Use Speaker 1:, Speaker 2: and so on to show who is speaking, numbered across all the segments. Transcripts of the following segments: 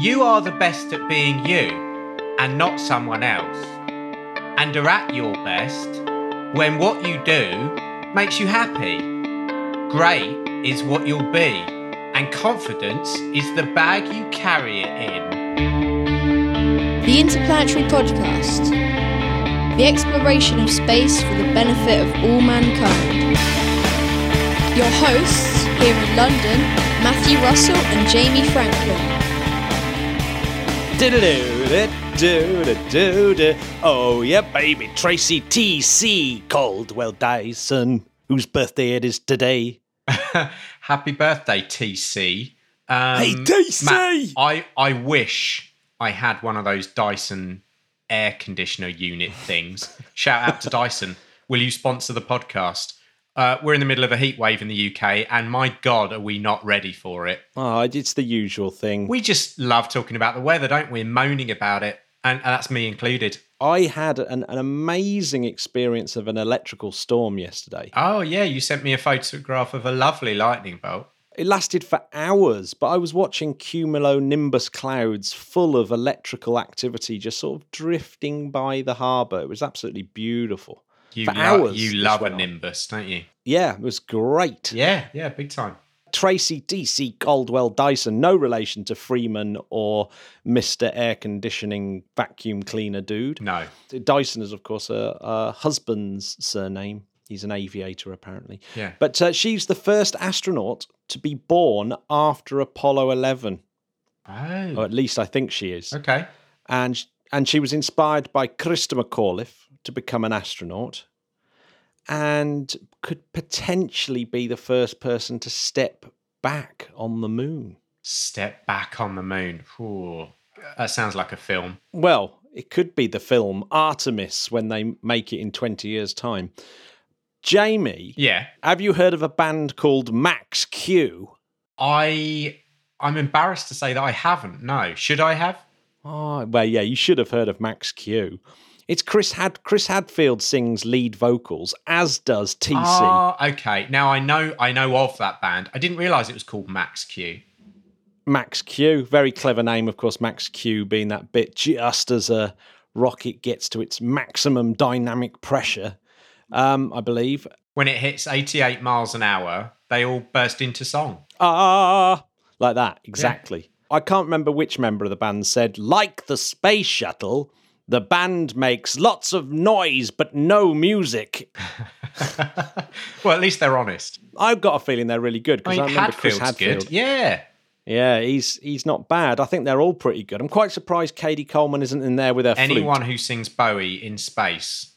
Speaker 1: You are the best at being you and not someone else. And are at your best when what you do makes you happy. Great is what you'll be, and confidence is the bag you carry it in.
Speaker 2: The Interplanetary Podcast. The exploration of space for the benefit of all mankind. Your hosts here in London, Matthew Russell and Jamie Franklin.
Speaker 3: Oh yeah, baby, Tracy T.C. Caldwell Dyson, whose birthday it is today.
Speaker 1: Happy birthday, TC. Um,
Speaker 3: Hey, TC!
Speaker 1: Matt, I, I wish I had one of those Dyson air conditioner unit things. Shout out to Dyson. Will you sponsor the podcast? Uh, we're in the middle of a heat wave in the UK, and my God, are we not ready for it?
Speaker 3: Oh, it's the usual thing.
Speaker 1: We just love talking about the weather, don't we? Moaning about it, and, and that's me included.
Speaker 3: I had an, an amazing experience of an electrical storm yesterday.
Speaker 1: Oh, yeah, you sent me a photograph of a lovely lightning bolt.
Speaker 3: It lasted for hours, but I was watching cumulonimbus clouds full of electrical activity just sort of drifting by the harbour. It was absolutely beautiful.
Speaker 1: You,
Speaker 3: For
Speaker 1: lo-
Speaker 3: hours
Speaker 1: you love a nimbus, don't you?
Speaker 3: Yeah, it was great.
Speaker 1: Yeah, yeah, big time.
Speaker 3: Tracy TC Caldwell Dyson, no relation to Freeman or Mr. Air Conditioning Vacuum Cleaner Dude.
Speaker 1: No.
Speaker 3: Dyson is, of course, a, a husband's surname. He's an aviator, apparently.
Speaker 1: Yeah.
Speaker 3: But uh, she's the first astronaut to be born after Apollo 11.
Speaker 1: Oh.
Speaker 3: Or at least I think she is.
Speaker 1: Okay.
Speaker 3: And, and she was inspired by Christa McAuliffe to become an astronaut and could potentially be the first person to step back on the moon.
Speaker 1: Step back on the moon. Ooh. That sounds like a film.
Speaker 3: Well, it could be the film Artemis when they make it in 20 years' time. Jamie,
Speaker 1: Yeah.
Speaker 3: have you heard of a band called Max Q?
Speaker 1: I I'm embarrassed to say that I haven't. No. Should I have?
Speaker 3: Oh, well, yeah, you should have heard of Max Q. It's Chris Had Chris Hadfield sings lead vocals, as does TC.
Speaker 1: Ah, okay. Now I know I know of that band. I didn't realise it was called Max Q.
Speaker 3: Max Q, very clever name, of course. Max Q being that bit just as a rocket gets to its maximum dynamic pressure, um, I believe.
Speaker 1: When it hits 88 miles an hour, they all burst into song.
Speaker 3: Ah, like that, exactly. I can't remember which member of the band said, like the space shuttle, the band makes lots of noise but no music.
Speaker 1: well, at least they're honest.
Speaker 3: I've got a feeling they're really good because I,
Speaker 1: mean,
Speaker 3: remember
Speaker 1: Hadfield's
Speaker 3: Chris Hadfield.
Speaker 1: good. Yeah.
Speaker 3: Yeah, he's he's not bad. I think they're all pretty good. I'm quite surprised Cady Coleman isn't in there with her flute.
Speaker 1: Anyone who sings Bowie in space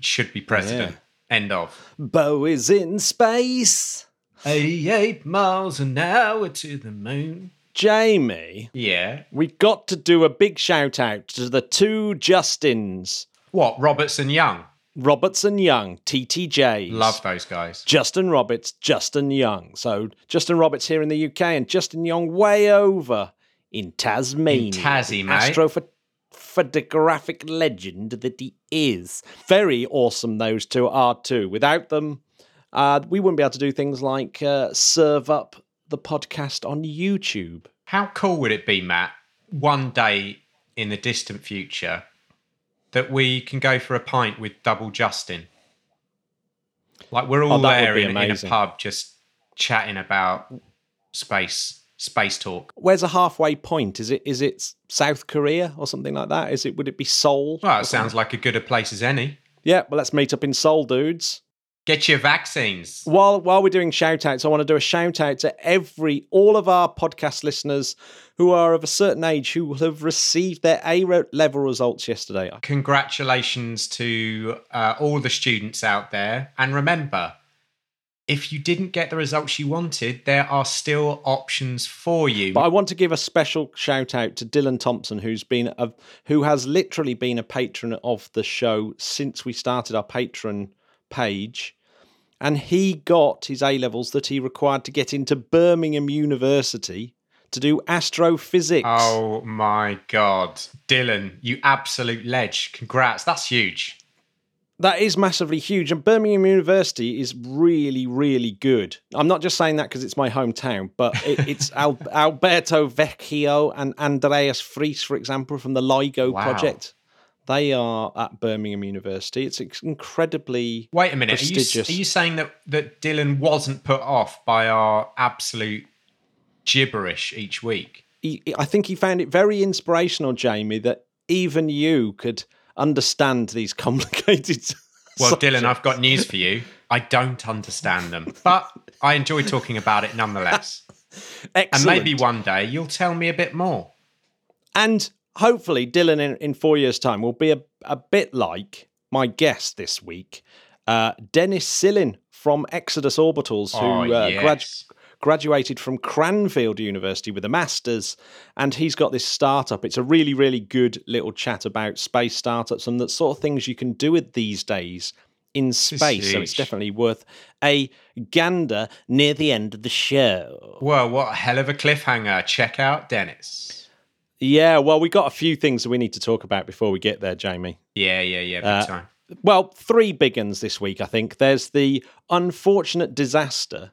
Speaker 1: should be president. End of.
Speaker 3: Bo is in space.
Speaker 1: 88 miles an hour to the moon.
Speaker 3: Jamie,
Speaker 1: Yeah.
Speaker 3: we've got to do a big shout out to the two Justins,
Speaker 1: What? Robertson Young.
Speaker 3: Robertson Young, TTJs.
Speaker 1: Love those guys.
Speaker 3: Justin Roberts, Justin Young. So Justin Roberts here in the UK and Justin Young way over in Tasmania.
Speaker 1: In Tassie,
Speaker 3: the
Speaker 1: mate.
Speaker 3: Astrophotographic legend that he is. Very awesome, those two are too. Without them, uh, we wouldn't be able to do things like uh, serve up the podcast on YouTube.
Speaker 1: How cool would it be, Matt, one day in the distant future that we can go for a pint with Double Justin? Like we're
Speaker 3: oh, all Oh,
Speaker 1: there in, in a pub just chatting about space, space talk.
Speaker 3: Where's a halfway point? Is it is it South Korea or something like that? Is it would it be Seoul?
Speaker 1: Well, it sounds like a good a place as any.
Speaker 3: Yeah, well let's meet up in Seoul, dudes.
Speaker 1: Get your vaccines.
Speaker 3: While while we're doing shout outs, I want to do a shout out to every all of our podcast listeners who are of a certain age who will have received their A level results yesterday.
Speaker 1: Congratulations to uh, all the students out there. And remember, if you didn't get the results you wanted, there are still options for you.
Speaker 3: But I want to give a special shout out to Dylan Thompson, who's been a, who has literally been a patron of the show since we started our patron page. And he got his A levels that he required to get into Birmingham University to do astrophysics.
Speaker 1: Oh my God. Dylan, you absolute ledge. Congrats. That's huge.
Speaker 3: That is massively huge, and Birmingham University is really, really good. I'm not just saying that because it's my hometown, but it, it's Al- Alberto Vecchio and Andreas Freise, for example, from the LIGO
Speaker 1: Wow.
Speaker 3: project. They are at Birmingham University. It's incredibly
Speaker 1: Wait a minute. Are you, are you saying that, that Dylan wasn't put off by our absolute gibberish each week?
Speaker 3: he, I think he found it very inspirational, Jamie, that even you could understand these complicated.
Speaker 1: Well,
Speaker 3: subjects.
Speaker 1: Dylan, I've got news for you. I don't understand them, but I enjoy talking about it nonetheless.
Speaker 3: Excellent.
Speaker 1: And maybe one day you'll tell me a bit more.
Speaker 3: And hopefully, Dylan in, in four years' time will be a, a bit like my guest this week, uh, Dennis Silin from Exodus Orbitals, who
Speaker 1: Oh,
Speaker 3: uh, grad- graduated from Cranfield University with a master's. And he's got this startup. It's a really, really good little chat about space startups and the sort of things you can do with these days in space. So it's definitely worth a gander near the end of the show.
Speaker 1: Well, what a hell of a cliffhanger. Check out Dennis.
Speaker 3: Yeah, well, we got a few things that we need to talk about before we get there, Jamie.
Speaker 1: Yeah, yeah, yeah. Big
Speaker 3: Uh,
Speaker 1: time.
Speaker 3: Well, three big ones this week, I think. There's the unfortunate disaster,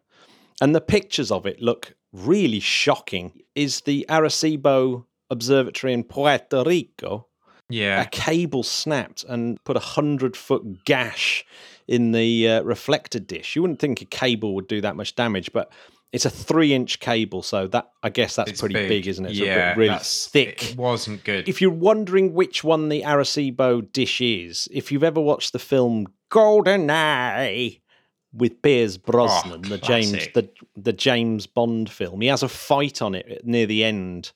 Speaker 3: and the pictures of it look really shocking. Is the Arecibo Observatory in Puerto Rico?
Speaker 1: Yeah.
Speaker 3: A cable snapped and put a hundred foot gash in the uh, reflector dish. You wouldn't think a cable would do that much damage, but it's a three inch cable, so that I guess that's
Speaker 1: It's
Speaker 3: pretty big. isn't it? It's a
Speaker 1: yeah,
Speaker 3: bit really thick
Speaker 1: It wasn't good.
Speaker 3: if you're wondering which one the Arecibo dish is, if you've ever watched the film Golden Eye with Pierce Brosnan, the James the the James Bond film, he has a fight on it near the end.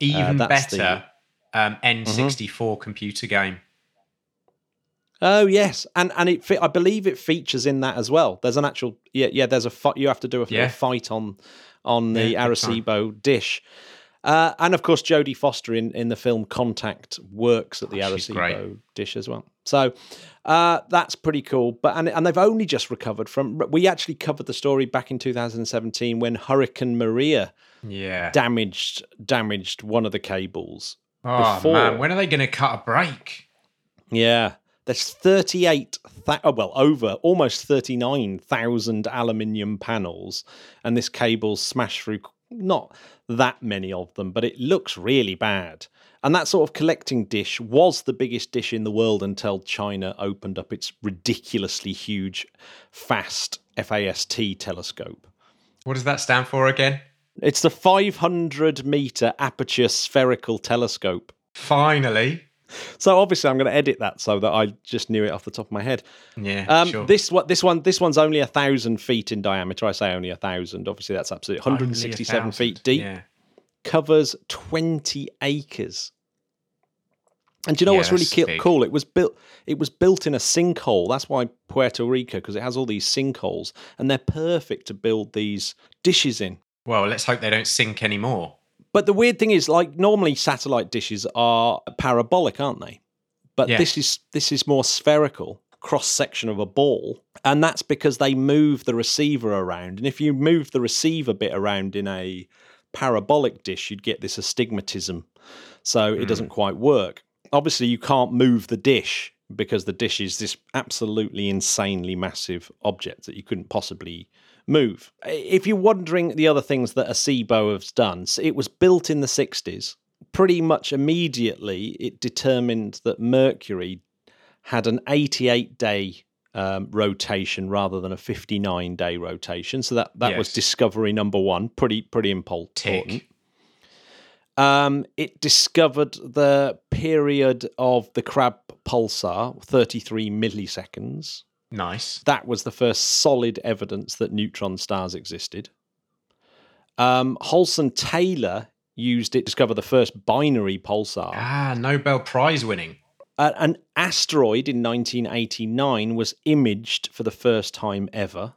Speaker 1: Even
Speaker 3: uh, that's the- Mm-hmm.
Speaker 1: better, um, N64 computer game.
Speaker 3: Oh yes, and and it I believe it features in that as well. There's an actual yeah yeah. There's a fight. You have to do a, a
Speaker 1: Yeah.
Speaker 3: fight on on the
Speaker 1: Yeah.
Speaker 3: Arecibo dish. Uh, and of course, Jodie Foster in, in the film Contact works at the
Speaker 1: Oh,
Speaker 3: Arecibo dish as well. So uh, that's pretty cool. But and, and they've only just recovered from. We actually covered the story back in 2017 when Hurricane Maria
Speaker 1: Yeah.
Speaker 3: damaged damaged one of the cables.
Speaker 1: oh,
Speaker 3: before.
Speaker 1: man. When are they going to cut a break?
Speaker 3: Yeah. There's 38, th- oh, well, over almost 39,000 aluminium panels, and this cable smashed through not that many of them, but it looks really bad. And that sort of collecting dish was the biggest dish in the world until China opened up its ridiculously huge, fast FAST telescope.
Speaker 1: What does that stand for again?
Speaker 3: It's the 500 meter aperture spherical telescope.
Speaker 1: Finally.
Speaker 3: So obviously, I'm going to edit that so that I just knew it off the top of my head.
Speaker 1: Yeah.
Speaker 3: Um,
Speaker 1: sure.
Speaker 3: This one, this one, this one's only a thousand feet in diameter. I say only a thousand. Obviously, that's absolutely 167 feet deep.
Speaker 1: Yeah.
Speaker 3: Covers 20 acres. And do you know
Speaker 1: Yeah,
Speaker 3: what's really ki- cool? It was built. It was built in a sinkhole. That's why Puerto Rico, because it has all these sinkholes, and they're perfect to build these dishes in.
Speaker 1: Well, let's hope they don't sink anymore.
Speaker 3: But the weird thing is, like normally satellite dishes are parabolic, aren't they? But
Speaker 1: Yeah.
Speaker 3: this is this is more spherical, cross section of a ball, and that's because they move the receiver around. And if you move the receiver bit around in a parabolic dish, you'd get this astigmatism, so it hmm. doesn't quite work. Obviously, you can't move the dish because the dish is this absolutely insanely massive object that you couldn't possibly move. If you're wondering the other things that a Arecibo has done, it was built in the 60s. Pretty much immediately, it determined that Mercury had an 88 day um, rotation rather than a 59 day rotation. So that, that was discovery number one. Pretty pretty important.
Speaker 1: Tick.
Speaker 3: Um, it discovered the period of the Crab pulsar, 33 milliseconds.
Speaker 1: Nice.
Speaker 3: That was the first solid evidence that neutron stars existed. Um, Hulse and Taylor used it to discover the first binary pulsar.
Speaker 1: Ah, Nobel Prize winning.
Speaker 3: Uh, an asteroid in 1989 was imaged for the first time ever.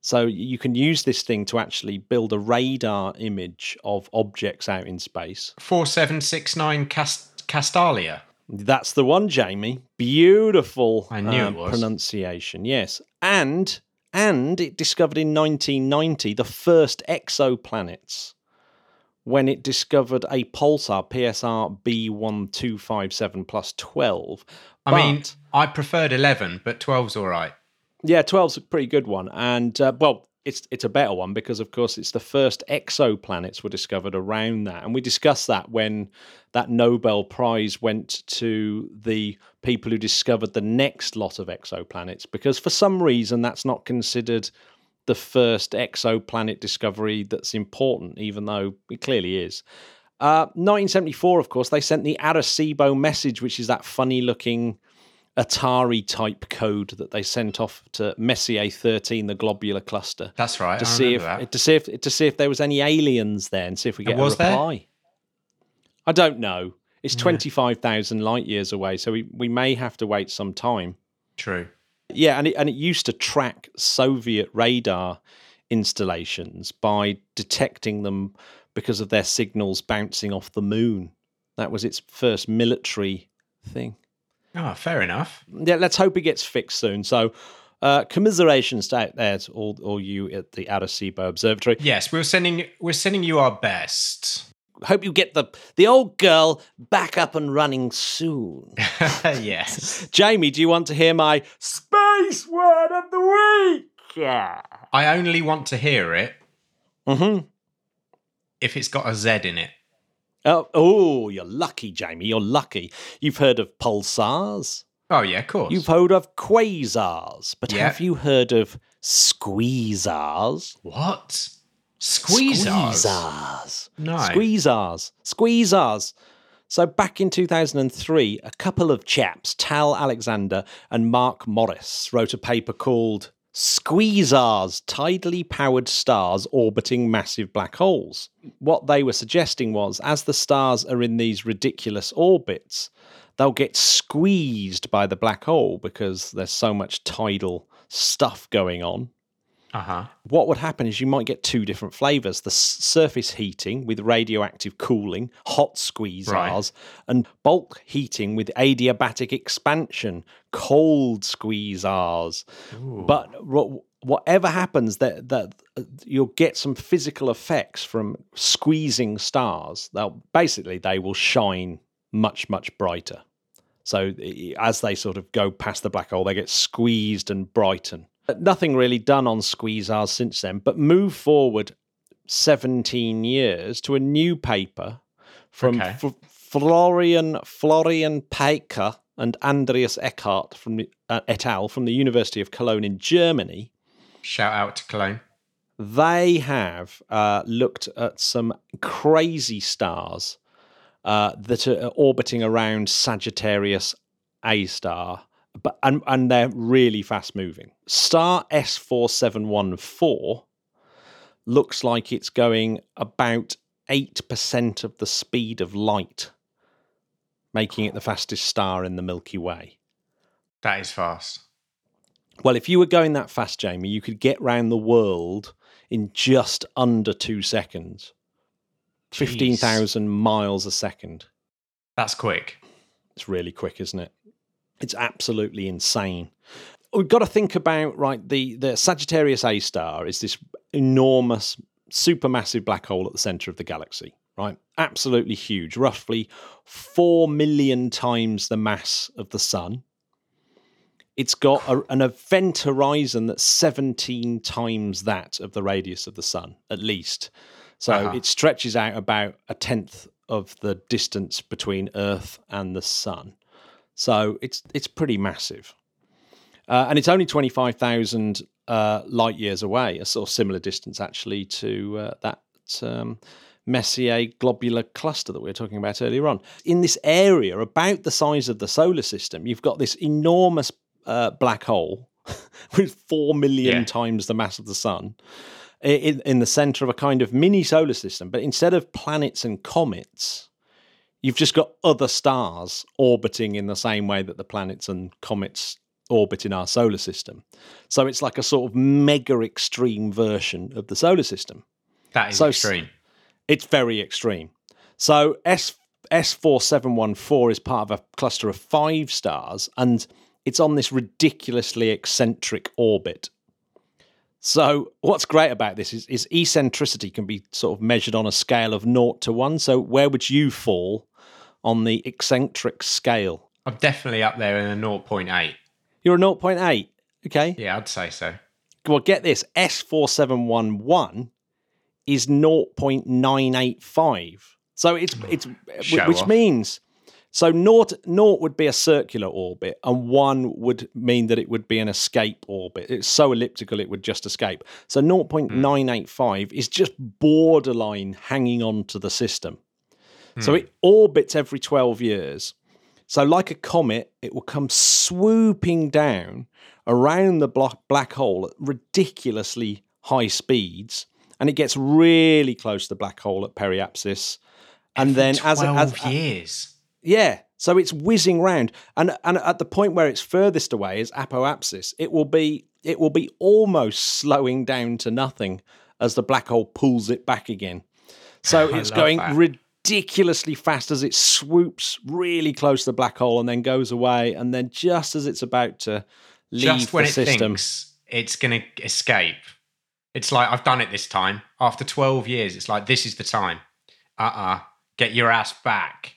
Speaker 3: So you can use this thing to actually build a radar image of objects out in space.
Speaker 1: 4769 Cast- Castalia.
Speaker 3: That's the one, Jamie. Beautiful
Speaker 1: I knew it was.
Speaker 3: pronunciation. Yes, and and it discovered in 1990 the first exoplanets, when it discovered a pulsar PSR B1257 plus 12.
Speaker 1: I mean, I preferred 11, but 12's all right.
Speaker 3: Yeah, 12's a pretty good one. And, uh, well, it's, it's a better one because, of course, it's the first exoplanets were discovered around that. And we discussed that when that Nobel Prize went to the people who discovered the next lot of exoplanets, because for some reason that's not considered the first exoplanet discovery that's important, even though it clearly is. Uh, 1974, of course, they sent the Arecibo message, which is that funny looking Atari type code that they sent off to Messier 13, the globular cluster,
Speaker 1: That's right.
Speaker 3: to
Speaker 1: I
Speaker 3: see if
Speaker 1: that.
Speaker 3: to see if to see if there was any aliens there and see if we
Speaker 1: And
Speaker 3: get a
Speaker 1: was there?
Speaker 3: reply. I don't know. It's
Speaker 1: Yeah.
Speaker 3: 25,000 light years away, so we, we may have to wait some time.
Speaker 1: True.
Speaker 3: Yeah, and it, and it used to track Soviet radar installations by detecting them because of their signals bouncing off the moon. That was its first military thing.
Speaker 1: Oh, fair enough.
Speaker 3: Yeah, let's hope it gets fixed soon. So, uh, commiserations out there to all, all you at the Arecibo Observatory.
Speaker 1: Yes, we're sending we're sending you our best.
Speaker 3: Hope you get the the old girl back up and running soon.
Speaker 1: yes.
Speaker 3: Jamie, do you want to hear my space word of the week? Yeah.
Speaker 1: I only want to hear it
Speaker 3: Mm-hmm.
Speaker 1: if it's got a Z in it.
Speaker 3: Oh, oh, you're lucky, Jamie. You're lucky. You've heard of pulsars.
Speaker 1: Oh yeah, of course.
Speaker 3: You've heard of quasars, but
Speaker 1: Yeah.
Speaker 3: have you heard of squeezars?
Speaker 1: what? Squeezers.
Speaker 3: Squeezars.
Speaker 1: No.
Speaker 3: Squeezars. Squeezars. So back in 2003, a couple of chaps, Tal Alexander and Mark Morris, wrote a paper called Squeezars, tidally powered stars orbiting massive black holes. What they were suggesting was as the stars are in these ridiculous orbits, they'll get squeezed by the black hole because there's so much tidal stuff going on
Speaker 1: Uh huh.
Speaker 3: what would happen is you might get two different flavors the surface heating with radioactive cooling hot squeezers
Speaker 1: Right.
Speaker 3: and bulk heating with adiabatic expansion cold squeeze squeezers but wha- whatever happens that that uh, you'll get some physical effects from squeezing stars. They'll basically they will shine much much brighter. So as they sort of go past the black hole they get squeezed and brighten nothing really done on squeezers since then but move forward 17 years to a new paper from
Speaker 1: Okay.
Speaker 3: F- Florian Florian Peißker and Andreas Eckart from the, uh, et al. from the University of Cologne in Germany.
Speaker 1: Shout out to Cologne.
Speaker 3: They have uh, looked at some crazy stars uh, that are orbiting around Sagittarius A star, but and, and they're really fast moving. Star S four seven one four looks like it's going about eight percent of the speed of light, making it the fastest star in the Milky Way.
Speaker 1: That is fast.
Speaker 3: Well, if you were going that fast, Jamie, you could get round the world in just under two seconds. 15,000 miles a second.
Speaker 1: That's quick.
Speaker 3: It's really quick, isn't it? It's absolutely insane. We've got to think about right the the Sagittarius A star is this enormous supermassive black hole at the center of the galaxy, right? Absolutely huge, roughly 4 million times the mass of the sun. It's got a, an event horizon that's 17 times that of the radius of the sun, at least. So
Speaker 1: Uh-huh.
Speaker 3: it stretches out about a tenth of the distance between Earth and the sun. So it's it's pretty massive, uh, and it's only twenty five thousand uh, light years away, a sort of similar distance actually to uh, that um, Messier globular cluster that we were talking about earlier on. In this area, about the size of the solar system, you've got this enormous uh, black hole with four million
Speaker 1: Yeah.
Speaker 3: times the mass of the sun. In, in the center of a kind of mini solar system, but instead of planets and comets, you've just got other stars orbiting in the same way that the planets and comets orbit in our solar system. So it's like a sort of mega extreme version of the solar system.
Speaker 1: That is
Speaker 3: So-
Speaker 1: extreme.
Speaker 3: It's very extreme. So S S four seven one four is part of a cluster of five stars, and it's on this ridiculously eccentric orbit. So what's great about this is, is eccentricity can be sort of measured on a scale of naught to one. So where would you fall on the eccentric scale?
Speaker 1: I'm definitely up there in a 0.8.
Speaker 3: You're a 0.8. Okay.
Speaker 1: Yeah, I'd say so.
Speaker 3: Well, get this S4711 is 0.985. So it's mm. it's
Speaker 1: Show
Speaker 3: which
Speaker 1: off.
Speaker 3: means so naught naught would be a circular orbit and one would mean that it would be an escape orbit. It's so elliptical it would just escape. So mm. 0.985 is just borderline hanging on to the system. So it orbits every 12 years. So, like a comet, it will come swooping down around the black hole at ridiculously high speeds, and it gets really close to the black hole at periapsis. And then, as, it-
Speaker 1: 12
Speaker 3: as
Speaker 1: years.
Speaker 3: yeah, so it's whizzing round, and and at the point where it's furthest away is apoapsis. It will be it will be almost slowing down to nothing as the black hole pulls it back again. So it's going
Speaker 1: that.
Speaker 3: Ridiculously fast as it swoops really close to the black hole and then goes away, and then just as it's about to leave
Speaker 1: Just when
Speaker 3: the
Speaker 1: it
Speaker 3: system,
Speaker 1: thinks it's going to escape, it's like, I've done it this time. After 12 years, it's like, this is the time. Uh uh Get your ass back.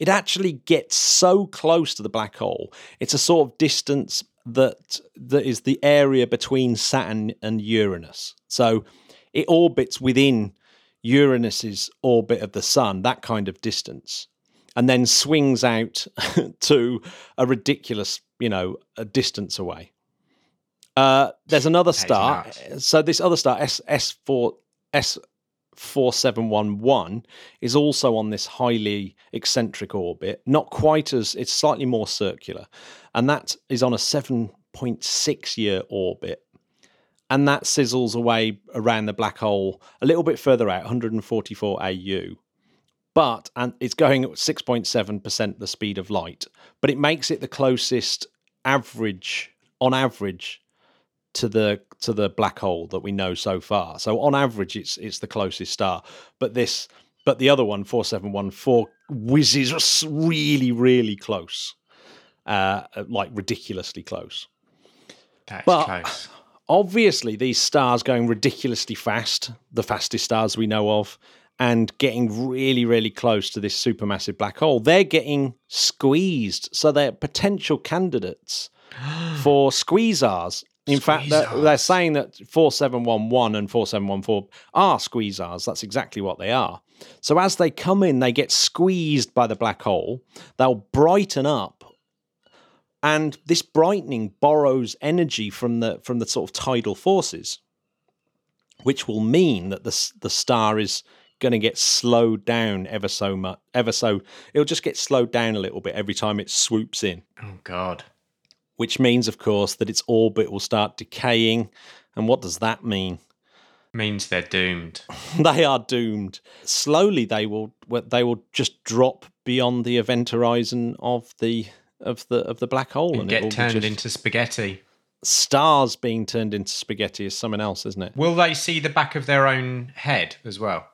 Speaker 3: it actually gets so close to the black hole. It's a sort of distance that that is the area between Saturn and Uranus. So it orbits within Uranus's orbit of the sun, that kind of distance, and then swings out to a ridiculous, you know, a distance away. Uh, there's another star. So this other star, S S four S 4711 is also on this highly eccentric orbit, not quite as it's slightly more circular, and that is on a 7.6 year orbit. And that sizzles away around the black hole a little bit further out, 144 AU. But and it's going at 6.7% the speed of light, but it makes it the closest average on average to the to the black hole that we know so far. So on average, it's it's the closest star. But this, but the other one, four seven one four, whizzes really really close, uh, like ridiculously close.
Speaker 1: That's
Speaker 3: But-
Speaker 1: close.
Speaker 3: Obviously, these stars going ridiculously fast, the fastest stars we know of, and getting really really close to this supermassive black hole. They're getting squeezed, so they're potential candidates for squeezars. In fact, they're, they're saying that 4711 and 4714 are squeezars. That's exactly what they are. So as they come in, they get squeezed by the black hole. They'll brighten up. And this brightening borrows energy from the from the sort of tidal forces, which will mean that the the star is going to get slowed down ever so much, ever so. It'll just get slowed down a little bit every time it swoops in
Speaker 1: Oh, God.
Speaker 3: which means, of course, that its orbit will start decaying. And what does that mean?
Speaker 1: Means they're doomed.
Speaker 3: they are doomed. Slowly, they will they will just drop beyond the event horizon of the of the of the black hole,
Speaker 1: And
Speaker 3: it will
Speaker 1: get turned into spaghetti.
Speaker 3: stars being turned into spaghetti is something else, isn't it?
Speaker 1: Will they see the back of their own head as well?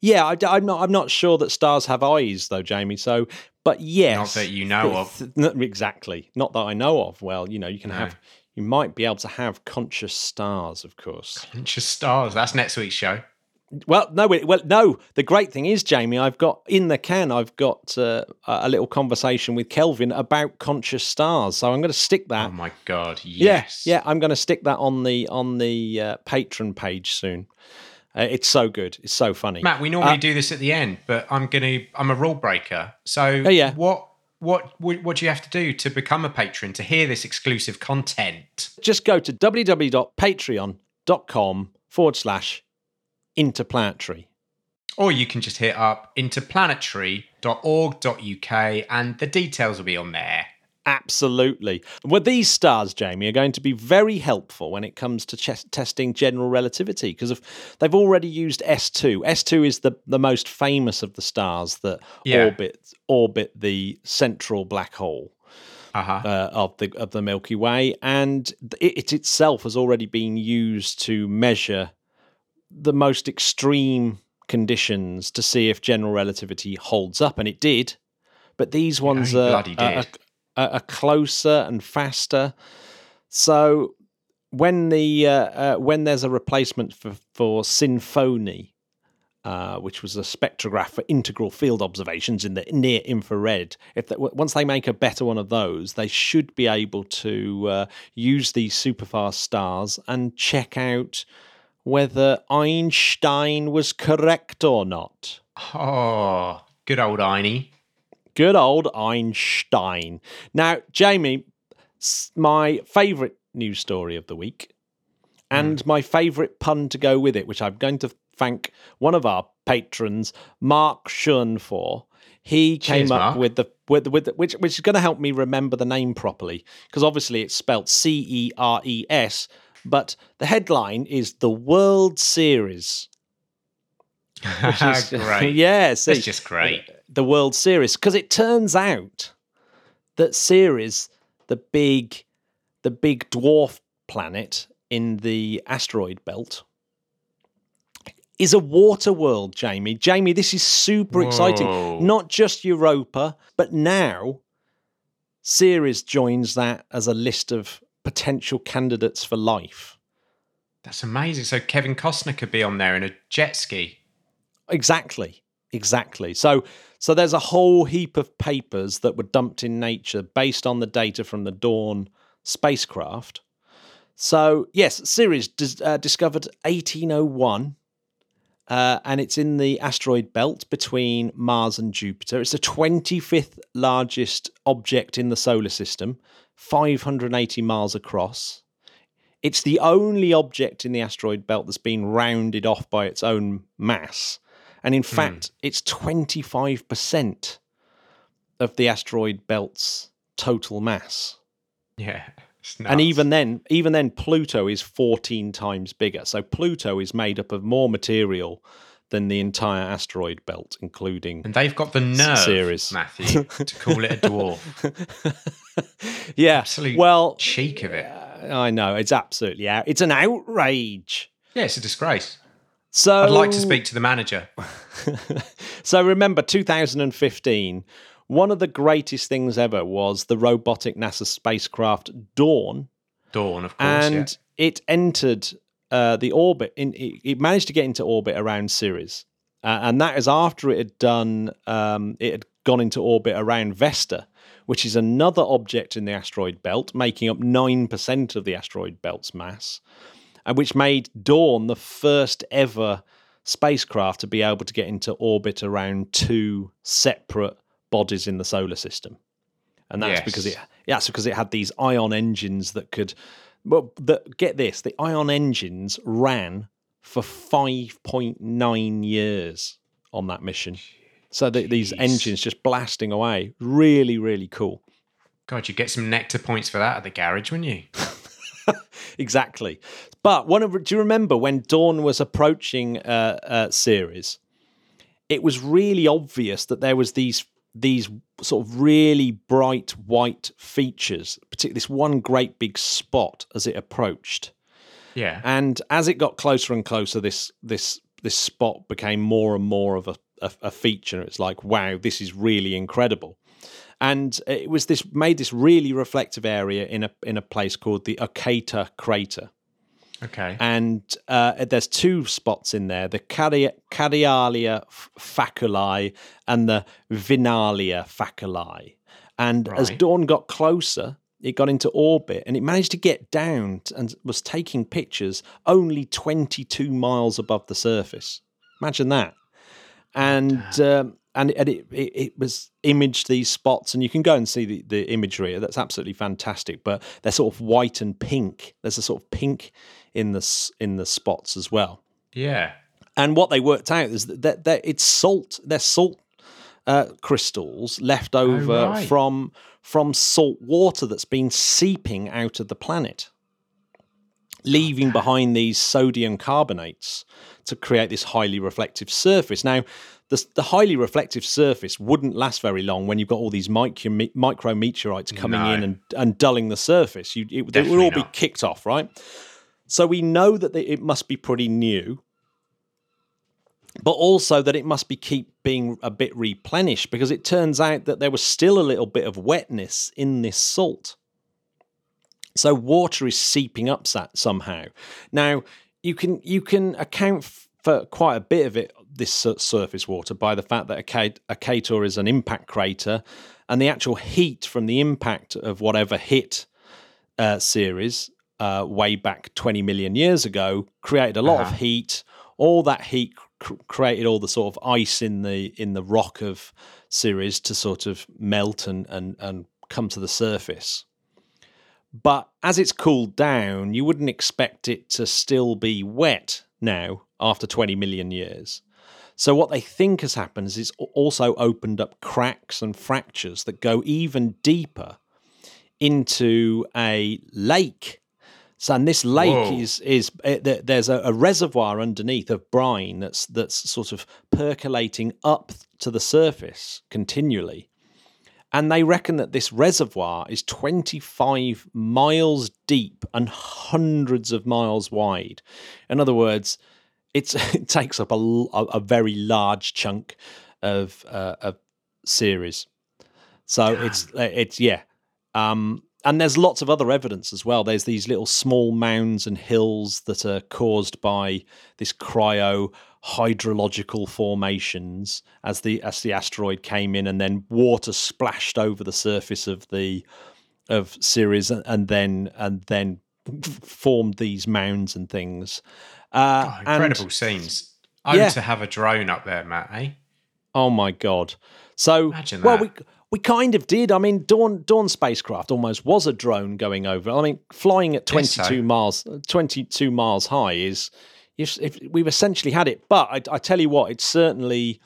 Speaker 3: Yeah, I, am not. I'm not sure that stars have eyes, though, Jamie. So, but yes,
Speaker 1: Not that you know of.
Speaker 3: th- exactly. Not that I know of. Well, you know, you can
Speaker 1: No.
Speaker 3: have. You might be able to have conscious stars, of course.
Speaker 1: Of stars. That's next week's show.
Speaker 3: Well, no, well, no. The great thing is, Jamie, I've got in the can. I've got uh, a little conversation with Kelvin about conscious stars. So I'm going to stick that.
Speaker 1: Oh my god! Yes.
Speaker 3: yeah, I'm going to stick that on the on the uh, patron page soon. Uh, it's so good. It's so funny.
Speaker 1: Matt, we normally
Speaker 3: Uh,
Speaker 1: do this at the end, but I'm gonna. I'm a rule breaker. So,
Speaker 3: Oh, yeah.
Speaker 1: what what what what do you have to do to become a patron to hear this exclusive content?
Speaker 3: Just go to www.patreon.com forward slash interplanetary.
Speaker 1: Or you can just hit up interplanetary.org.uk and the details will be on there.
Speaker 3: Absolutely. Well, these stars, Jamie, are going to be very helpful when it comes to ches- testing general relativity because they've already used S2. S2 is the, the most famous of the stars that
Speaker 1: Yeah.
Speaker 3: orbit orbit the central black hole
Speaker 1: Uh-huh.
Speaker 3: uh, of the of the Milky Way, and it, it itself has already been used to measure the most extreme conditions to see if general relativity holds up, and it did. But these ones
Speaker 1: it
Speaker 3: are, are, are, are closer and faster. So when the uh, uh, when there's a replacement for for SINFONI, uh, which was a spectrograph for integral field observations in the near infrared. If they, once they make a better one of those, they should be able to uh, use these superfast stars and check out whether Einstein was correct or not.
Speaker 1: Oh, good old Einie.
Speaker 3: Good old Einstein. Now, Jamie, my favourite news story of the week and mm. my favourite pun to go with it, which I'm going to thank one of our patrons, Mark Shun, for. He came up
Speaker 1: Mark.
Speaker 3: with the with with the, which which is going to help me remember the name properly because obviously it's spelt C E R E S, but the headline is the World Series.
Speaker 1: Which is great.
Speaker 3: yeah, see,
Speaker 1: it's just great.
Speaker 3: The World Series because it turns out that Ceres, the big the big dwarf planet in the asteroid belt, is a water world, Jamie. Jamie, this is super
Speaker 1: Whoa.
Speaker 3: exciting. Not just Europa, but now Ceres joins that as a list of potential candidates for life.
Speaker 1: That's amazing. So Kevin Costner could be on there in a jet ski.
Speaker 3: Exactly. Exactly. So so there's a whole heap of papers that were dumped in nature based on the data from the Dawn spacecraft. So yes, Ceres dis- uh, discovered 1801 uh, and it's in the asteroid belt between Mars and Jupiter. It's the 25th largest object in the solar system, 580 miles across. It's the only object in the asteroid belt that's been rounded off by its own mass. And in hmm. fact, it's 25% of the asteroid belt's total mass.
Speaker 1: Yeah.
Speaker 3: And even then, even then, Pluto is 14 times bigger. So Pluto is made up of more material than the entire asteroid belt, including.
Speaker 1: And they've got the nerve,
Speaker 3: Ceres.
Speaker 1: Matthew, to call it a dwarf.
Speaker 3: yeah.
Speaker 1: Absolute
Speaker 3: well,
Speaker 1: cheek of it.
Speaker 3: I know it's absolutely out. It's an outrage.
Speaker 1: Yeah, it's a disgrace.
Speaker 3: So
Speaker 1: I'd like to speak to the manager.
Speaker 3: so remember 2015 one of the greatest things ever was the robotic nasa spacecraft dawn
Speaker 1: Dawn, of course.
Speaker 3: and it entered uh, the orbit in it, it managed to get into orbit around ceres uh, and that is after it had done um, it had gone into orbit around vesta which is another object in the asteroid belt making up 9% of the asteroid belt's mass and which made Dawn the first ever spacecraft to be able to get into orbit around two separate bodies in the solar system. And that's
Speaker 1: Yes.
Speaker 3: because it that's because it had these ion engines that could well the, get this, the ion engines ran for 5.9 years on that mission. So the, these engines just blasting away. Really, really cool.
Speaker 1: God, you'd get some nectar points for that at the garage, wouldn't you?
Speaker 3: exactly. But one of do you remember when Dawn was approaching uh, uh, Ceres? It was really obvious that there was these these sort of really bright white features, particularly this one great big spot as it approached.
Speaker 1: Yeah.
Speaker 3: And as it got closer and closer, this this this spot became more and more of a, a, a feature. It's like, wow, this is really incredible. And it was this made this really reflective area in a in a place called the Occator crater.
Speaker 1: Okay.
Speaker 3: And uh, there's two spots in there: the Cari- Cerealia f- faculi and the Vinalia faculi. And as Dawn got closer, it got into orbit and it managed to get down and was taking pictures only 22 miles above the surface. Imagine that. And um, and, and it, it, it was imaged these spots, and you can go and see the, the imagery. That's absolutely fantastic. But they're sort of white and pink. There's a sort of pink in the in the spots as well.
Speaker 1: yeah.
Speaker 3: And what they worked out is that, that, that it's salt. They're salt uh, crystals left over
Speaker 1: Oh, right.
Speaker 3: from from salt water that's been seeping out of the planet, leaving behind these sodium carbonates to create this highly reflective surface. Now, the, the highly reflective surface wouldn't last very long when you've got all these micro, micrometeorites coming
Speaker 1: No.
Speaker 3: in and, and dulling the surface. You, it, they would all be kicked off, right? So we know that it must be pretty new, but also that it must be keep being a bit replenished because it turns out that there was still a little bit of wetness in this salt. So water is seeping up that somehow. Now you can you can account for quite a bit of it this surface water by the fact that a is an impact crater, and the actual heat from the impact of whatever hit uh, Ceres uh, way back 20 million years ago created a lot uh-huh. of heat. All that heat cr- created all the sort of ice in the in the rock of Ceres to sort of melt and and and come to the surface. But as it's cooled down, you wouldn't expect it to still be wet now after 20 million years. So, what they think has happened is it's also opened up cracks and fractures that go even deeper into a lake. So, and this lake Whoa. is is eh, there's a, a, reservoir underneath of brine that's that's sort of percolating up to the surface continually, and they reckon that this reservoir is 25 miles deep and hundreds of miles wide. In other words, it's it takes up a, a, very large chunk of uh, of Ceres. So it's uh, it's yeah. Um, and there's lots of other evidence as well. There's these little small mounds and hills that are caused by this cryo hydrological formations as the as the asteroid came in, and then water splashed over the surface of the of Ceres, and then and then formed these mounds and things.
Speaker 1: Uh, oh, incredible and, scenes. Oh, yeah. to have a drone up there, Matt, eh?
Speaker 3: Oh my god. So Imagine well we we kind of did. I mean, Dawn Dawn spacecraft almost was a drone going over. I mean, flying at 22 so. miles 22 miles high is if, if we've essentially had it. But I, I tell you what, it certainly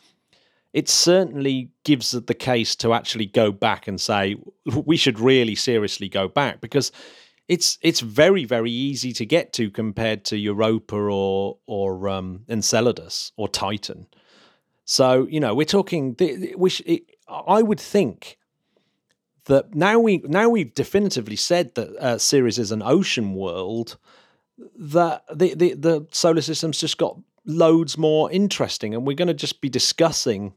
Speaker 3: it certainly gives the case to actually go back and say we should really seriously go back because it's it's very very easy to get to compared to Europa or or um, Enceladus or Titan. So you know we're talking. We it, I would think that now we now we've definitively said that uh, Ceres is an ocean world. That the, the the solar system's just got loads more interesting, and we're going to just be discussing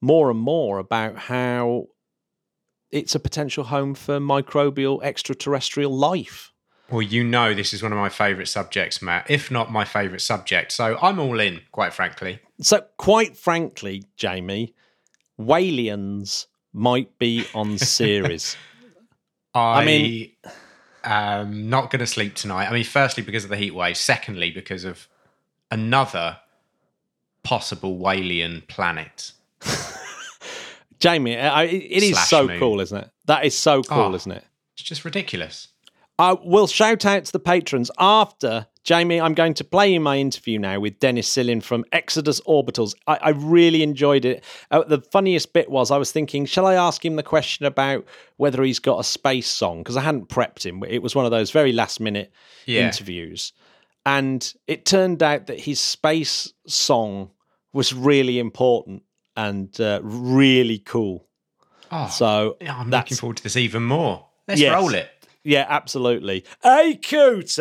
Speaker 3: more and more about how it's a potential home for microbial extraterrestrial life.
Speaker 1: Well, you know, this is one of my favourite subjects, Matt, if not my favourite subject. So I'm all in, quite frankly.
Speaker 3: So, quite frankly, Jamie, Walians might be on Ceres.
Speaker 1: I, I mean, um, not going to sleep tonight. I mean, firstly, because of the heat wave. Secondly, because of another possible Walian planet.
Speaker 3: Jamie, uh, I, it is so moon. cool, isn't it? That is so cool, oh, isn't it?
Speaker 1: It's just ridiculous.
Speaker 3: Uh, I will shout out to the patrons after Jamie. I'm going to play you my interview now with Dennis Silin from Exodus Orbitals. I, I really enjoyed it. Uh, the funniest bit was I was thinking, shall I ask him the question about whether he's got a space song? Because I hadn't prepped him. It was one of those very last minute yeah. interviews. And it turned out that his space song was really important and uh, really cool. Oh, so
Speaker 1: I'm looking forward to this even more. Let's yes, roll it.
Speaker 3: Yeah, absolutely. Akute.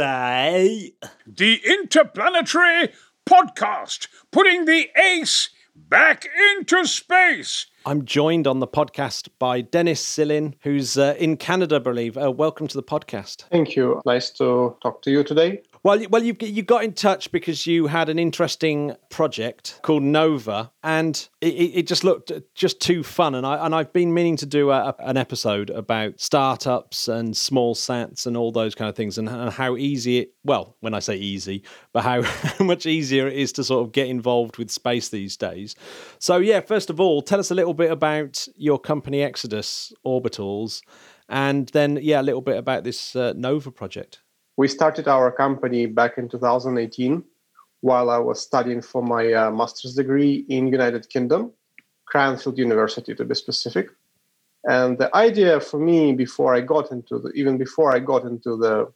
Speaker 4: The Interplanetary Podcast, putting the ace back into space.
Speaker 3: I'm joined on the podcast by Dennis Silin, who's uh, in Canada, I believe. Uh, welcome to the podcast.
Speaker 5: Thank you. Nice to talk to you today.
Speaker 3: Well, well, you you got in touch because you had an interesting project called Nova, and it, it just looked just too fun. And I and I've been meaning to do a, an episode about startups and small sats and all those kind of things, and, and how easy it. Well, when I say easy, but how, how much easier it is to sort of get involved with space these days. So yeah, first of all, tell us a little bit about your company Exodus Orbitals, and then yeah, a little bit about this uh, Nova project
Speaker 5: we started our company back in 2018 while I was studying for my uh, master's degree in United Kingdom, Cranfield University to be specific. And the idea for me before I got into the, even before I got into the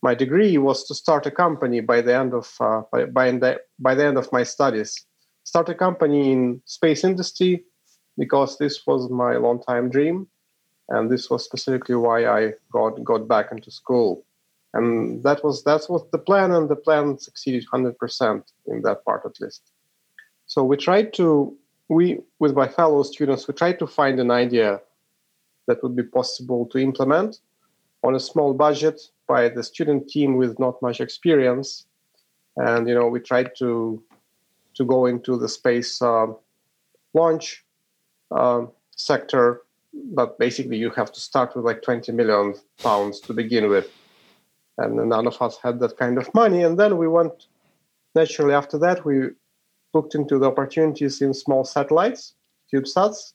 Speaker 5: my degree was to start a company by the end of uh, by, by, the, by the end of my studies. Start a company in space industry because this was my long time dream, and this was specifically why I got got back into school and that was that's what the plan and the plan succeeded 100% in that part at least. So we tried to we with my fellow students we tried to find an idea that would be possible to implement on a small budget by the student team with not much experience, and you know we tried to to go into the space uh, launch uh, sector, but basically you have to start with like 20 million pounds to begin with, and none of us had that kind of money. And then we went naturally after that we looked into the opportunities in small satellites, CubeSats,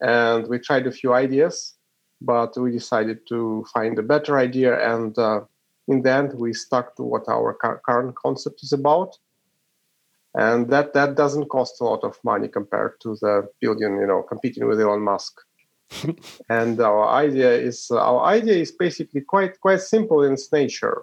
Speaker 5: and we tried a few ideas, but we decided to find a better idea. And uh, in the end, we stuck to what our current concept is about. And that, that doesn't cost a lot of money compared to the billion, you know, competing with Elon Musk. And our idea is our idea is basically quite quite simple in its nature.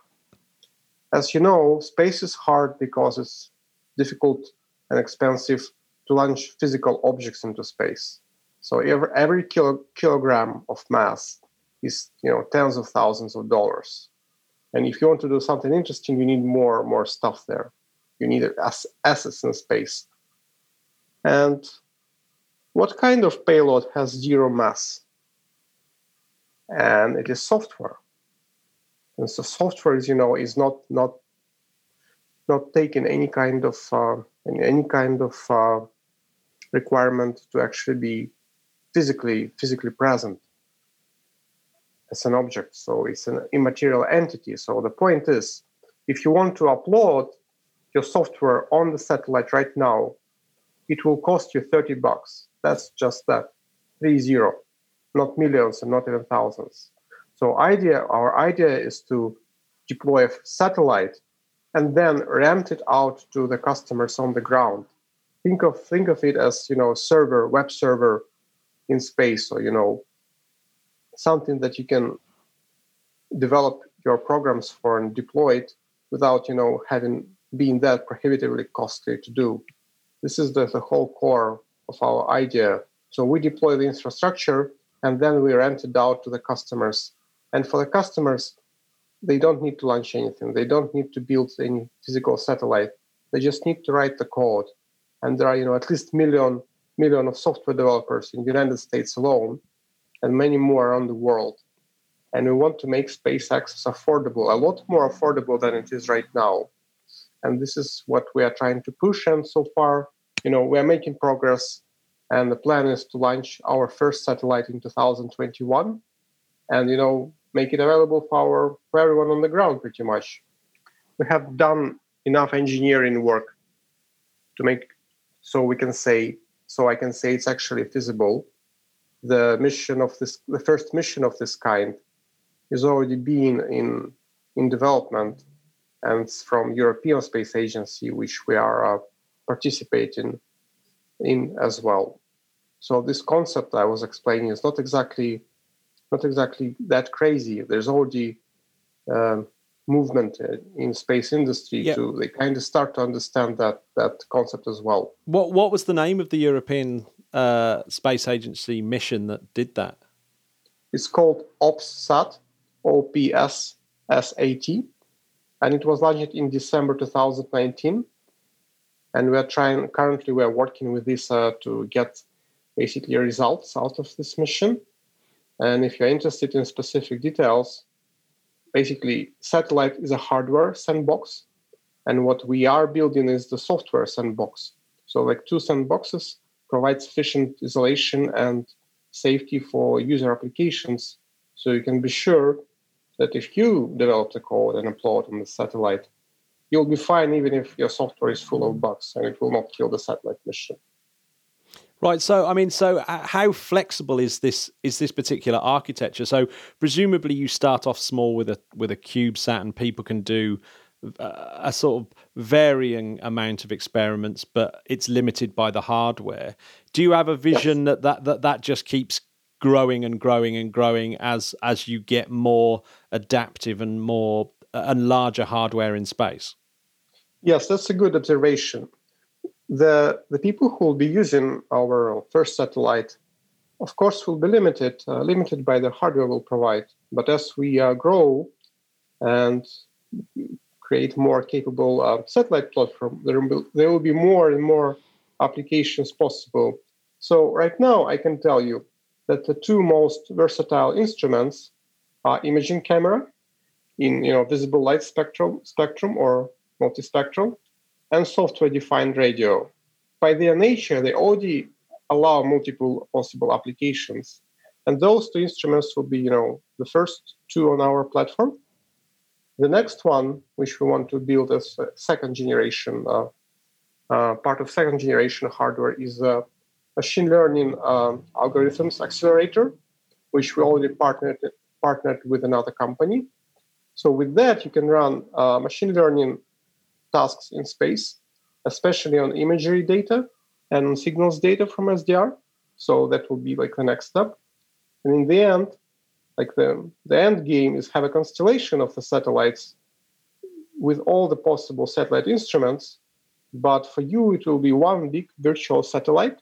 Speaker 5: As you know, space is hard because it's difficult and expensive to launch physical objects into space. So every, every kilo, kilogram of mass is you know tens of thousands of dollars. And if you want to do something interesting, you need more more stuff there. You need assets in space. And what kind of payload has zero mass? And it is software. And so software, is, you know, is not not not taking any kind of uh, any kind of uh, requirement to actually be physically physically present as an object so it's an immaterial entity so the point is if you want to upload your software on the satellite right now it will cost you 30 bucks that's just that. Three zero. Not millions and not even thousands. So idea our idea is to deploy a satellite and then rent it out to the customers on the ground. Think of think of it as you know server web server in space or you know something that you can develop your programs for and deploy it without you know having been that prohibitively costly to do. This is the, the whole core of our idea so we deploy the infrastructure and then we rent it out to the customers and for the customers they don't need to launch anything they don't need to build any physical satellite they just need to write the code and there are you know at least million million of software developers in the United States alone, and many more around the world. And we want to make space access affordable, a lot more affordable than it is right now. And this is what we are trying to push. And so far, you know, we are making progress. And the plan is to launch our first satellite in 2021, and you know, make it available for our for everyone on the ground, pretty much. We have done enough engineering work to make so we can say so I can say it's actually feasible. The mission of this, the first mission of this kind, is already being in in development, and from European Space Agency, which we are uh, participating in as well. So this concept I was explaining is not exactly not exactly that crazy. There's already um, movement uh, in space industry yep. to they kind of start to understand that that concept as well.
Speaker 3: What what was the name of the European uh, Space Agency mission that did that?
Speaker 5: It's called OPSSAT, O P S S A T, and it was launched in December 2019. And we are trying currently we are working with this uh, to get basically results out of this mission. And if you're interested in specific details, basically satellite is a hardware sandbox. And what we are building is the software sandbox. So like two sandboxes provide sufficient isolation and safety for user applications. So you can be sure that if you develop the code and upload on the satellite you'll be fine even if your software is full of bugs and it will not kill the satellite mission
Speaker 3: Right. So, I mean, so uh, how flexible is this is this particular architecture? So, presumably, you start off small with a with a CubeSat, and people can do uh, a sort of varying amount of experiments, but it's limited by the hardware. Do you have a vision yes. that, that that that just keeps growing and growing and growing as as you get more adaptive and more and larger hardware in space?
Speaker 5: Yes, that's a good observation the, the people who will be using our first satellite, of course, will be limited, uh, limited by the hardware we'll provide. But as we uh, grow and create more capable uh, satellite platform, there will, there will be more and more applications possible. So right now, I can tell you that the two most versatile instruments are imaging camera in you know visible light spectrum spectrum or multispectral and software defined radio. By their nature they already allow multiple possible applications and those two instruments will be you know the first two on our platform. The next one which we want to build as a second generation uh, uh, part of second generation hardware is a machine learning um, algorithms accelerator which we already partnered partnered with another company. So with that, you can run uh, machine learning tasks in space, especially on imagery data and on signals data from SDR. So that will be like the next step. And in the end, like the, the end game is have a constellation of the satellites with all the possible satellite instruments. But for you, it will be one big virtual satellite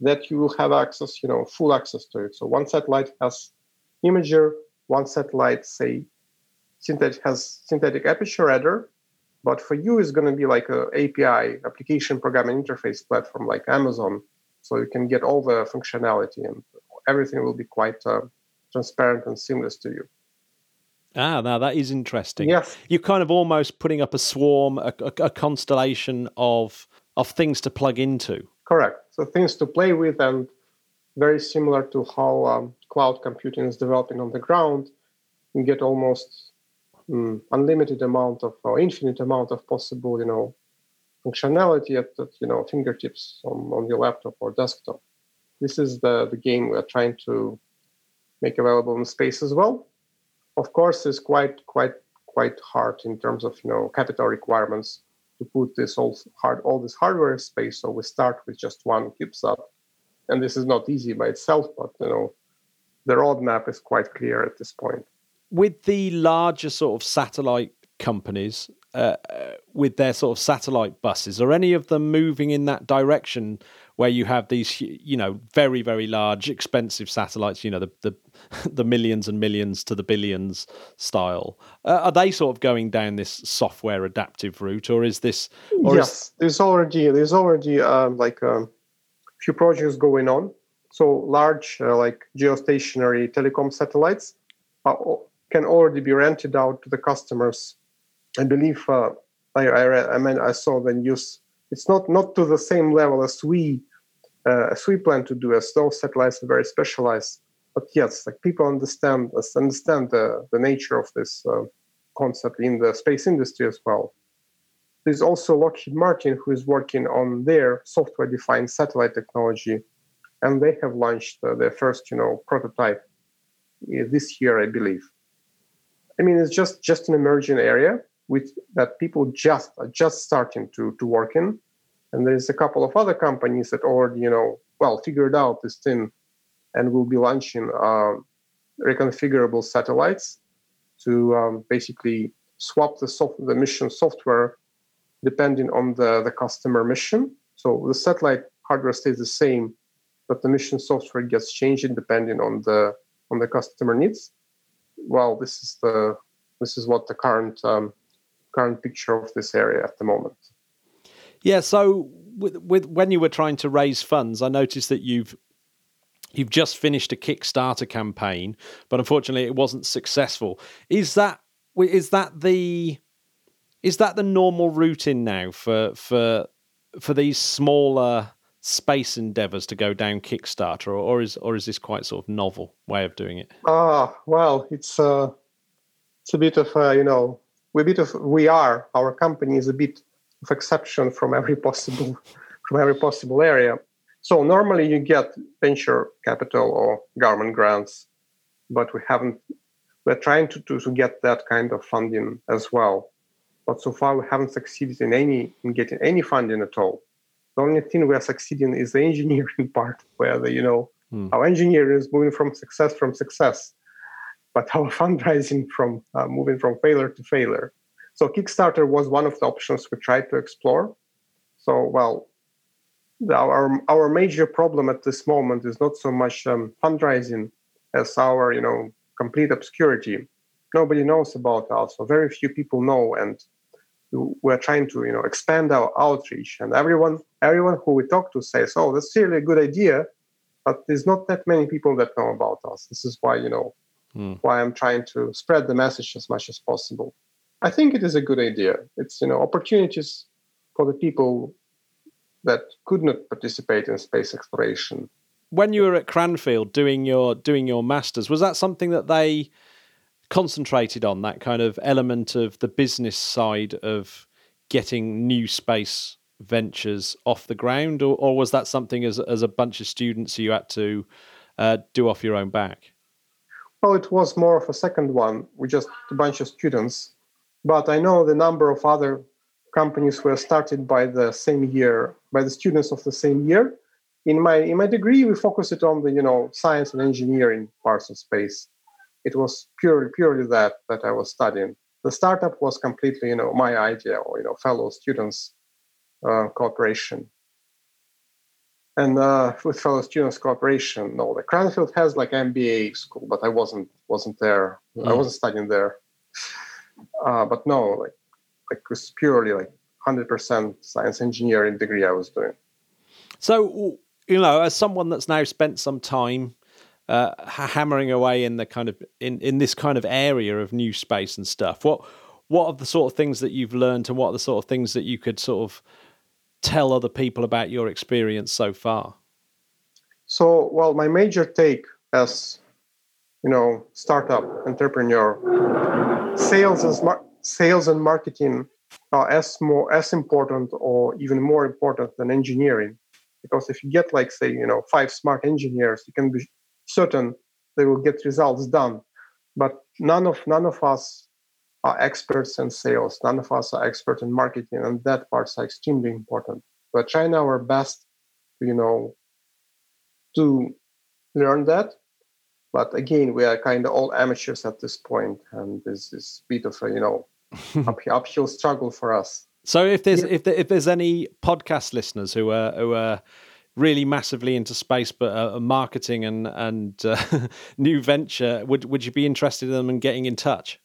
Speaker 5: that you will have access, you know, full access to it. So one satellite has imager, one satellite, say, synthetic has synthetic aperture radar, but for you it's going to be like a API application programming interface platform like Amazon, so you can get all the functionality and everything will be quite uh, transparent and seamless to you.
Speaker 3: Ah, now that is interesting.
Speaker 5: Yes,
Speaker 3: you're kind of almost putting up a swarm, a, a, a constellation of of things to plug into.
Speaker 5: Correct. So things to play with and very similar to how um, cloud computing is developing on the ground. You get almost mm, unlimited amount of or infinite amount of possible, you know, functionality at, at you know fingertips on, on your laptop or desktop. This is the the game we're trying to make available in space as well. Of course, it's quite quite quite hard in terms of you know capital requirements to put this all hard all this hardware space. So we start with just one CubeSat, and this is not easy by itself, but you know the roadmap is quite clear at this point
Speaker 3: with the larger sort of satellite companies uh, uh, with their sort of satellite buses are any of them moving in that direction where you have these you know very very large expensive satellites you know the the, the millions and millions to the billions style? Uh, are they sort of going down this software adaptive route or is this or
Speaker 5: yes is... there's already there's already um, like a um, few projects going on. So large uh, like geostationary telecom satellites are can already be rented out to the customers. I believe uh, I, I, I mean I saw the news. It's not not to the same level as we uh, as we plan to do, as those satellites are very specialized. But yes, like people understand understand the, the nature of this uh, concept in the space industry as well. There's also Lockheed Martin who is working on their software-defined satellite technology, and they have launched uh, their first, you know, prototype uh, this year, I believe. I mean, it's just just an emerging area with that people just are just starting to to work in, and there's a couple of other companies that already you know well figured out this thing, and will be launching uh, reconfigurable satellites to um, basically swap the soft the mission software depending on the the customer mission. So the satellite hardware stays the same, but the mission software gets changed depending on the on the customer needs well, this is the this is what the current um, current picture of this area at the moment.
Speaker 3: Yeah. So with, with when you were trying to raise funds, I noticed that you've you've just finished a Kickstarter campaign, but unfortunately, it wasn't successful. Is that is that the is that the normal routine now for for for these smaller space endeavors to go down Kickstarter, or, or is or is this quite sort of novel way of doing it?
Speaker 5: Ah, uh, well, it's uh, it's a bit of uh, you know we bit of we are our company is a bit of exception from every possible from every possible area. So normally you get venture capital or government grants, but we haven't. We're trying to, to, to get that kind of funding as well, but so far we haven't succeeded in any in getting any funding at all. The only thing we are succeeding is the engineering part, where the you know mm. our engineering is moving from success from success, but our fundraising from uh, moving from failure to failure. So Kickstarter was one of the options we tried to explore. So well, our our major problem at this moment is not so much um, fundraising as our you know complete obscurity. Nobody knows about us, so very few people know, and we're trying to you know expand our outreach and everyone everyone who we talk to says oh that's really a good idea but there's not that many people that know about us this is why you know Mm. Why I'm trying to spread the message as much as possible. I think it is a good idea. It's you know opportunities for the people that could not participate in space exploration.
Speaker 3: When you were at Cranfield doing your doing your masters, was that something that they concentrated on that kind of element of the business side of getting new space ventures off the ground, or, or was that something as as a bunch of students you had to uh, do off your own back?
Speaker 5: Well, it was more of a second one. We just a bunch of students, but I know the number of other companies were started by the same year by the students of the same year. In my in my degree, we focused it on the you know science and engineering parts of space. It was purely purely that that I was studying. The startup was completely you know my idea or you know fellow students uh, cooperation. And uh, with fellow students cooperation, no, the Cranfield has like MBA school, but I wasn't wasn't there. Mm. I wasn't studying there. Uh, but no, like like it was purely like hundred percent science engineering degree I was doing.
Speaker 3: So you know, as someone that's now spent some time uh, hammering away in the kind of in in this kind of area of new space and stuff, what what are the sort of things that you've learned, and what are the sort of things that you could sort of tell other people about your experience so far?
Speaker 5: So, well, my major take as you know, startup entrepreneur, sales and smart, sales and marketing are as more as important or even more important than engineering. Because if you get like say, you know, five smart engineers, you can be certain they will get results done. But none of none of us are experts in sales. None of us are experts in marketing, and that part's extremely important. We're trying our best, you know, to learn that. But again, we are kind of all amateurs at this point, and this is a bit of a you know uphill struggle for us.
Speaker 3: So if there's yeah. if there, if there's any podcast listeners who are who are really massively into space but uh, marketing and and uh, new venture, would would you be interested in them and getting in touch?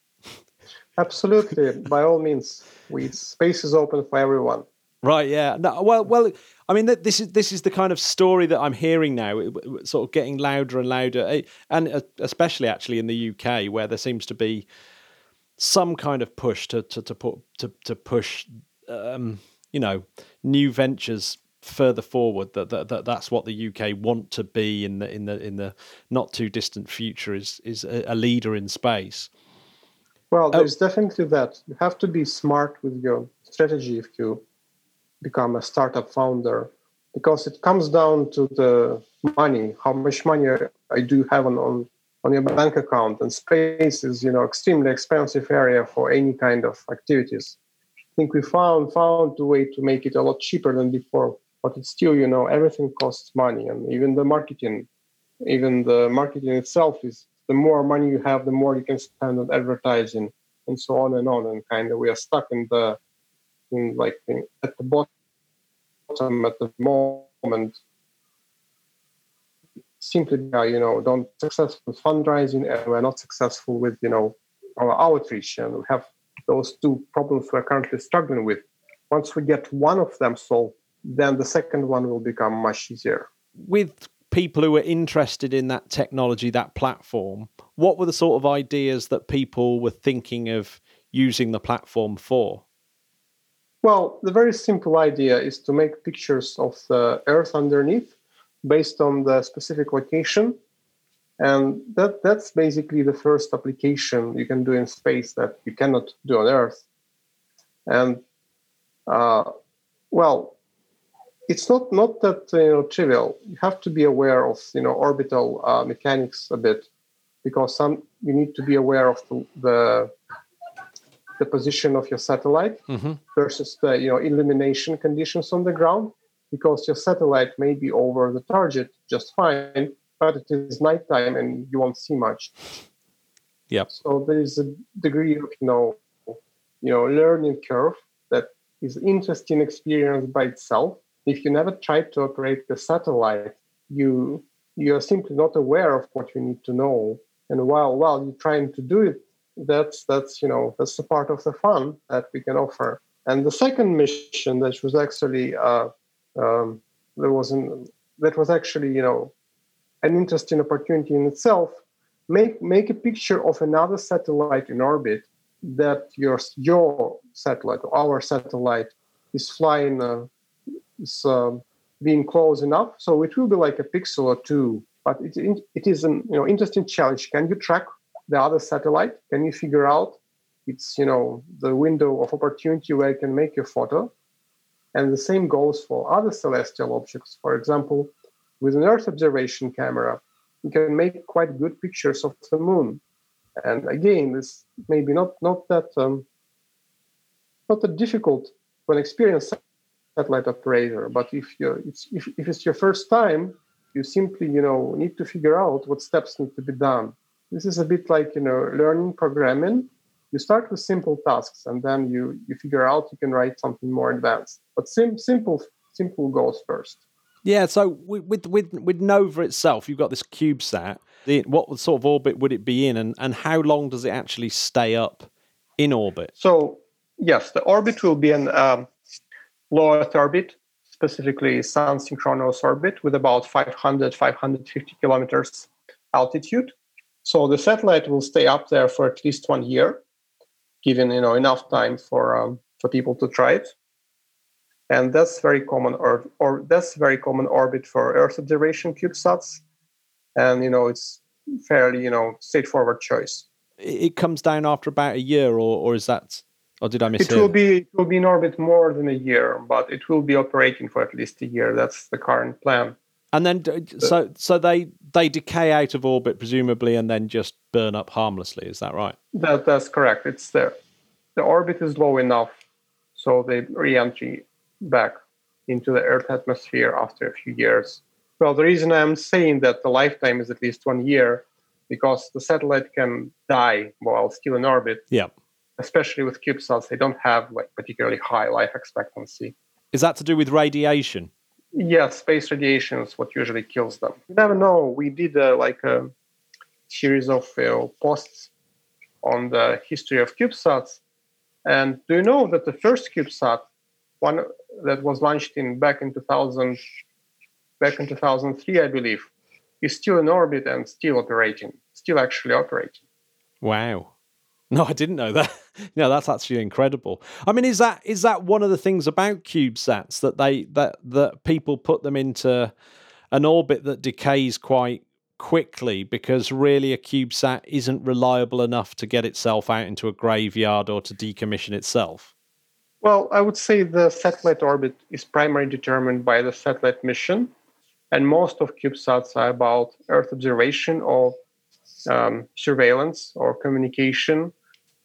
Speaker 5: Absolutely, by all means, we space is open for everyone.
Speaker 3: Right. Yeah. No, well. Well. I mean, this is this is the kind of story that I'm hearing now, sort of getting louder and louder, eh, and uh, especially actually in the UK, where there seems to be some kind of push to to to put to to push, um, you know, new ventures further forward. That, that that that's what the UK want to be in the in the in the not too distant future is is a, leader in space.
Speaker 5: Well, oh. there's oh. definitely that. You have to be smart with your strategy if you become a startup founder, because it comes down to the money. How much money I do have on, on on your bank account, and space is you know extremely expensive area for any kind of activities. I think we found found a way to make it a lot cheaper than before, but it's still you know everything costs money, and even the marketing, even the marketing itself is the more money you have, the more you can spend on advertising and so on and on. And kind of we are stuck in the, in like in, at the bottom at the moment. Simply, uh, you know, don't successful fundraising, and we're not successful with you know our outreach, and we have those two problems we're currently struggling with. Once we get one of them solved, then the second one will become much easier.
Speaker 3: With people who were interested in that technology, that platform, what were the sort of ideas that people were thinking of using the platform for?
Speaker 5: Well, the very simple idea is to make pictures of the Earth underneath based on the specific location. And that, that's basically the first application you can do in space that you cannot do on Earth. And uh, well, it's not not that you know trivial. You have to be aware of you know orbital uh, mechanics a bit because some you need to be aware of the the, the position of your satellite mm-hmm. versus the you know illumination conditions on the ground because your satellite may be over the target just fine, but it is nighttime and you won't see much.
Speaker 3: Yeah.
Speaker 5: So there is a degree of you know you know learning curve that is interesting experience by itself if you never tried to operate the satellite, you you are simply not aware of what you need to know. And while while you're trying to do it, that's that's you know that's the part of the fun that we can offer. And the second mission that was actually uh, um, there was an, that was actually you know an interesting opportunity in itself. make make a picture of another satellite in orbit that your your satellite, our satellite, is flying, uh, is uh, being close enough. So it will be like a pixel or two. But it, it is an you know interesting challenge. Can you track the other satellite? Can you figure out it's you know the window of opportunity where you can make your photo? And the same goes for other celestial objects. For example, with an Earth observation camera, you can make quite good pictures of the moon. And again, this maybe not not that um, not that difficult for an experienced satellite operator. But if you it's, if, if it's your first time, you simply you know need to figure out what steps need to be done. This is a bit like you know learning programming. You start with simple tasks, and then you you figure out you can write something more advanced. But sim- simple simple goals first.
Speaker 3: Yeah, so with with with Nova itself, you've got this CubeSat. What sort of orbit would it be in, and and how long does it actually stay up in orbit?
Speaker 5: So yes, the orbit will be an um, low Earth orbit, specifically sun synchronous orbit, with about 500 550 kilometers altitude. So the satellite will stay up there for at least one year, given you know enough time for um, for people to try it. And that's very common or, or that's very common orbit for earth observation cubesats. And you know it's fairly you know straightforward choice.
Speaker 3: It comes down after about a year or, or is that or did i miss
Speaker 5: it will be it will be in orbit more than a year but it will be operating for at least a year that's the current plan
Speaker 3: and then uh, so so they they decay out of orbit presumably and then just burn up harmlessly is that right
Speaker 5: that that's correct it's there the orbit is low enough so the re-entry back into the Earth atmosphere after a few years. Well, the reason I'm saying that the lifetime is at least one year because the satellite can die while still in orbit.
Speaker 3: Yeah.
Speaker 5: Especially with CubeSats, they don't have like particularly high life expectancy.
Speaker 3: Is that to do with radiation?
Speaker 5: Yes, space radiation is what usually kills them. You never know. We did uh, like a series of uh, posts on the history of CubeSats. And do you know that the first CubeSat one that was launched in back in 2000, back in 2003, I believe, is still in orbit and still operating, still actually operating.
Speaker 3: Wow. No, I didn't know that. no, that's actually incredible. I mean, is that is that one of the things about CubeSats that they that that people put them into an orbit that decays quite quickly because really a CubeSat isn't reliable enough to get itself out into a graveyard or to decommission itself?
Speaker 5: Well, I would say the satellite orbit is primarily determined by the satellite mission, and most of CubeSats are about Earth observation or um, surveillance or communication.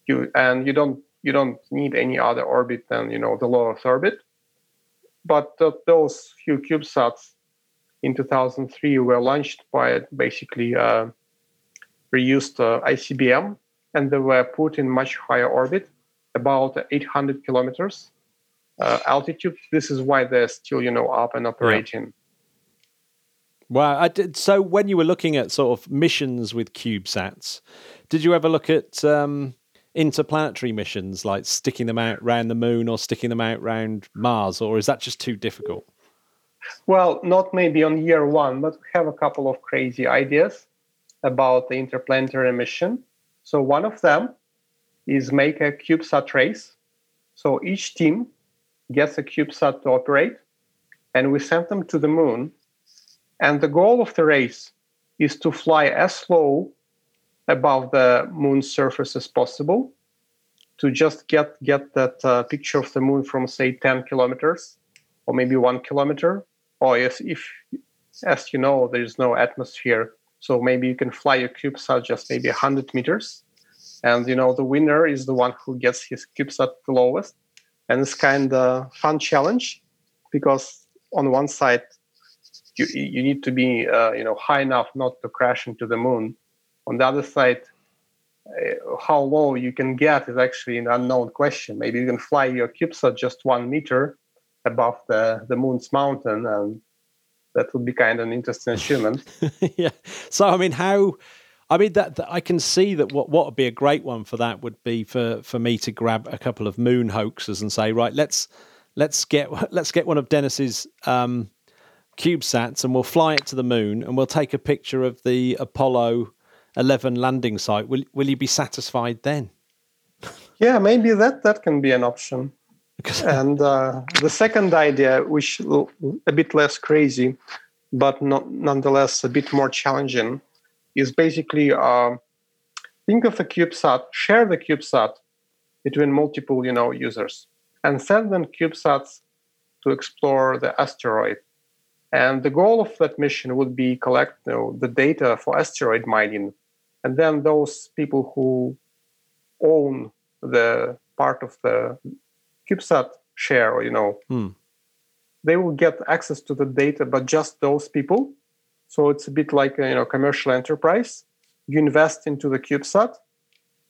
Speaker 5: You and you don't you don't need any other orbit than you know the low Earth orbit. But uh, those few CubeSats in 2003 were launched by basically uh, reused uh, ICBM, and they were put in much higher orbit about 800 kilometers uh, altitude. This is why they're still, you know, up and operating. Yeah.
Speaker 3: Wow. Did, so when you were looking at sort of missions with CubeSats, did you ever look at um, interplanetary missions like sticking them out around the moon or sticking them out around Mars, or is that just too difficult?
Speaker 5: Well, not maybe on year one, but we have a couple of crazy ideas about the interplanetary mission. So one of them is make a CubeSat race. So each team gets a CubeSat to operate, and we send them to the moon. And the goal of the race is to fly as low above the moon's surface as possible to just get get that uh, picture of the moon from say 10 kilometers or maybe one kilometer. Or if, if as you know there's no atmosphere so maybe you can fly your cubesat just maybe 100 meters. And you know the winner is the one who gets his CubeSat the lowest. And it's kind of fun challenge because on one side you, you need to be uh, you know high enough not to crash into the moon on the other side uh, how low you can get is actually an unknown question. Maybe you can fly your CubeSat just one meter above the, the moon's mountain and that would be kind of an interesting achievement.
Speaker 3: Yeah. So i mean how I mean that, that, I can see that what what would be a great one for that would be for for me to grab a couple of moon hoaxes and say right let's let's get let's get one of Dennis's um, CubeSats and we'll fly it to the moon and we'll take a picture of the Apollo eleven landing site, will will you be satisfied then?
Speaker 5: Yeah, maybe that that can be an option. and uh, the second idea, which a bit less crazy, but not nonetheless a bit more challenging, is basically uh, think of a CubeSat, share the CubeSat between multiple, you know, users, and send them CubeSats to explore the asteroid. And the goal of that mission would be collect you know, the data for asteroid mining, and then those people who own the part of the CubeSat share, you know,
Speaker 3: hmm.
Speaker 5: they will get access to the data, but just those people. So it's a bit like a you know commercial enterprise. You invest into the CubeSat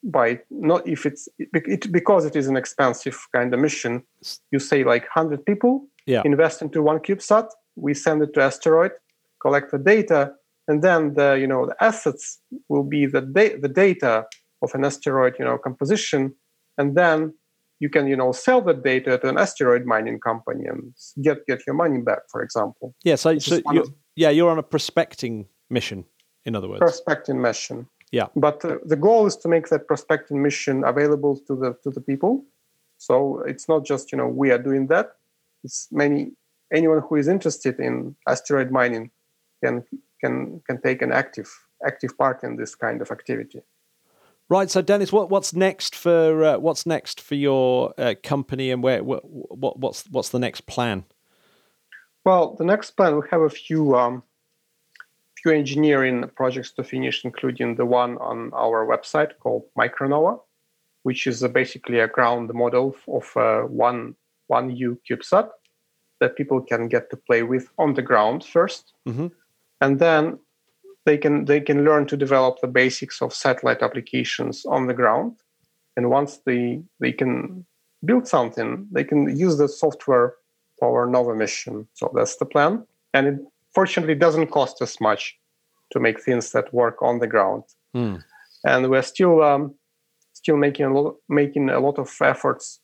Speaker 5: by not if it's it, because it is an expensive kind of mission. You say like hundred people
Speaker 3: yeah.
Speaker 5: invest into one CubeSat. We send it to asteroid, collect the data, and then the you know the assets will be the da- the data of an asteroid you know composition, and then you can you know sell that data to an asteroid mining company and get get your money back for example.
Speaker 3: Yeah so, so you're, yeah you're on a prospecting mission in other words.
Speaker 5: Prospecting mission.
Speaker 3: Yeah.
Speaker 5: But uh, the goal is to make that prospecting mission available to the to the people. So it's not just you know we are doing that. It's many anyone who is interested in asteroid mining can can can take an active active part in this kind of activity
Speaker 3: Right. So, Dennis, what, what's next for uh, what's next for your uh, company, and where what, what, what's what's the next plan?
Speaker 5: Well, the next plan we have a few um, few engineering projects to finish, including the one on our website called Micronova, which is uh, basically a ground model of uh, one one U CubeSat that people can get to play with on the ground 1st
Speaker 3: mm-hmm.
Speaker 5: and then they can they can learn to develop the basics of satellite applications on the ground. And once they they can build something they can use the software for our nova mission. So that's the plan. And it fortunately doesn't cost us much to make things that work on the ground.
Speaker 3: Mm.
Speaker 5: and we're still um, still making a lot making a lot of efforts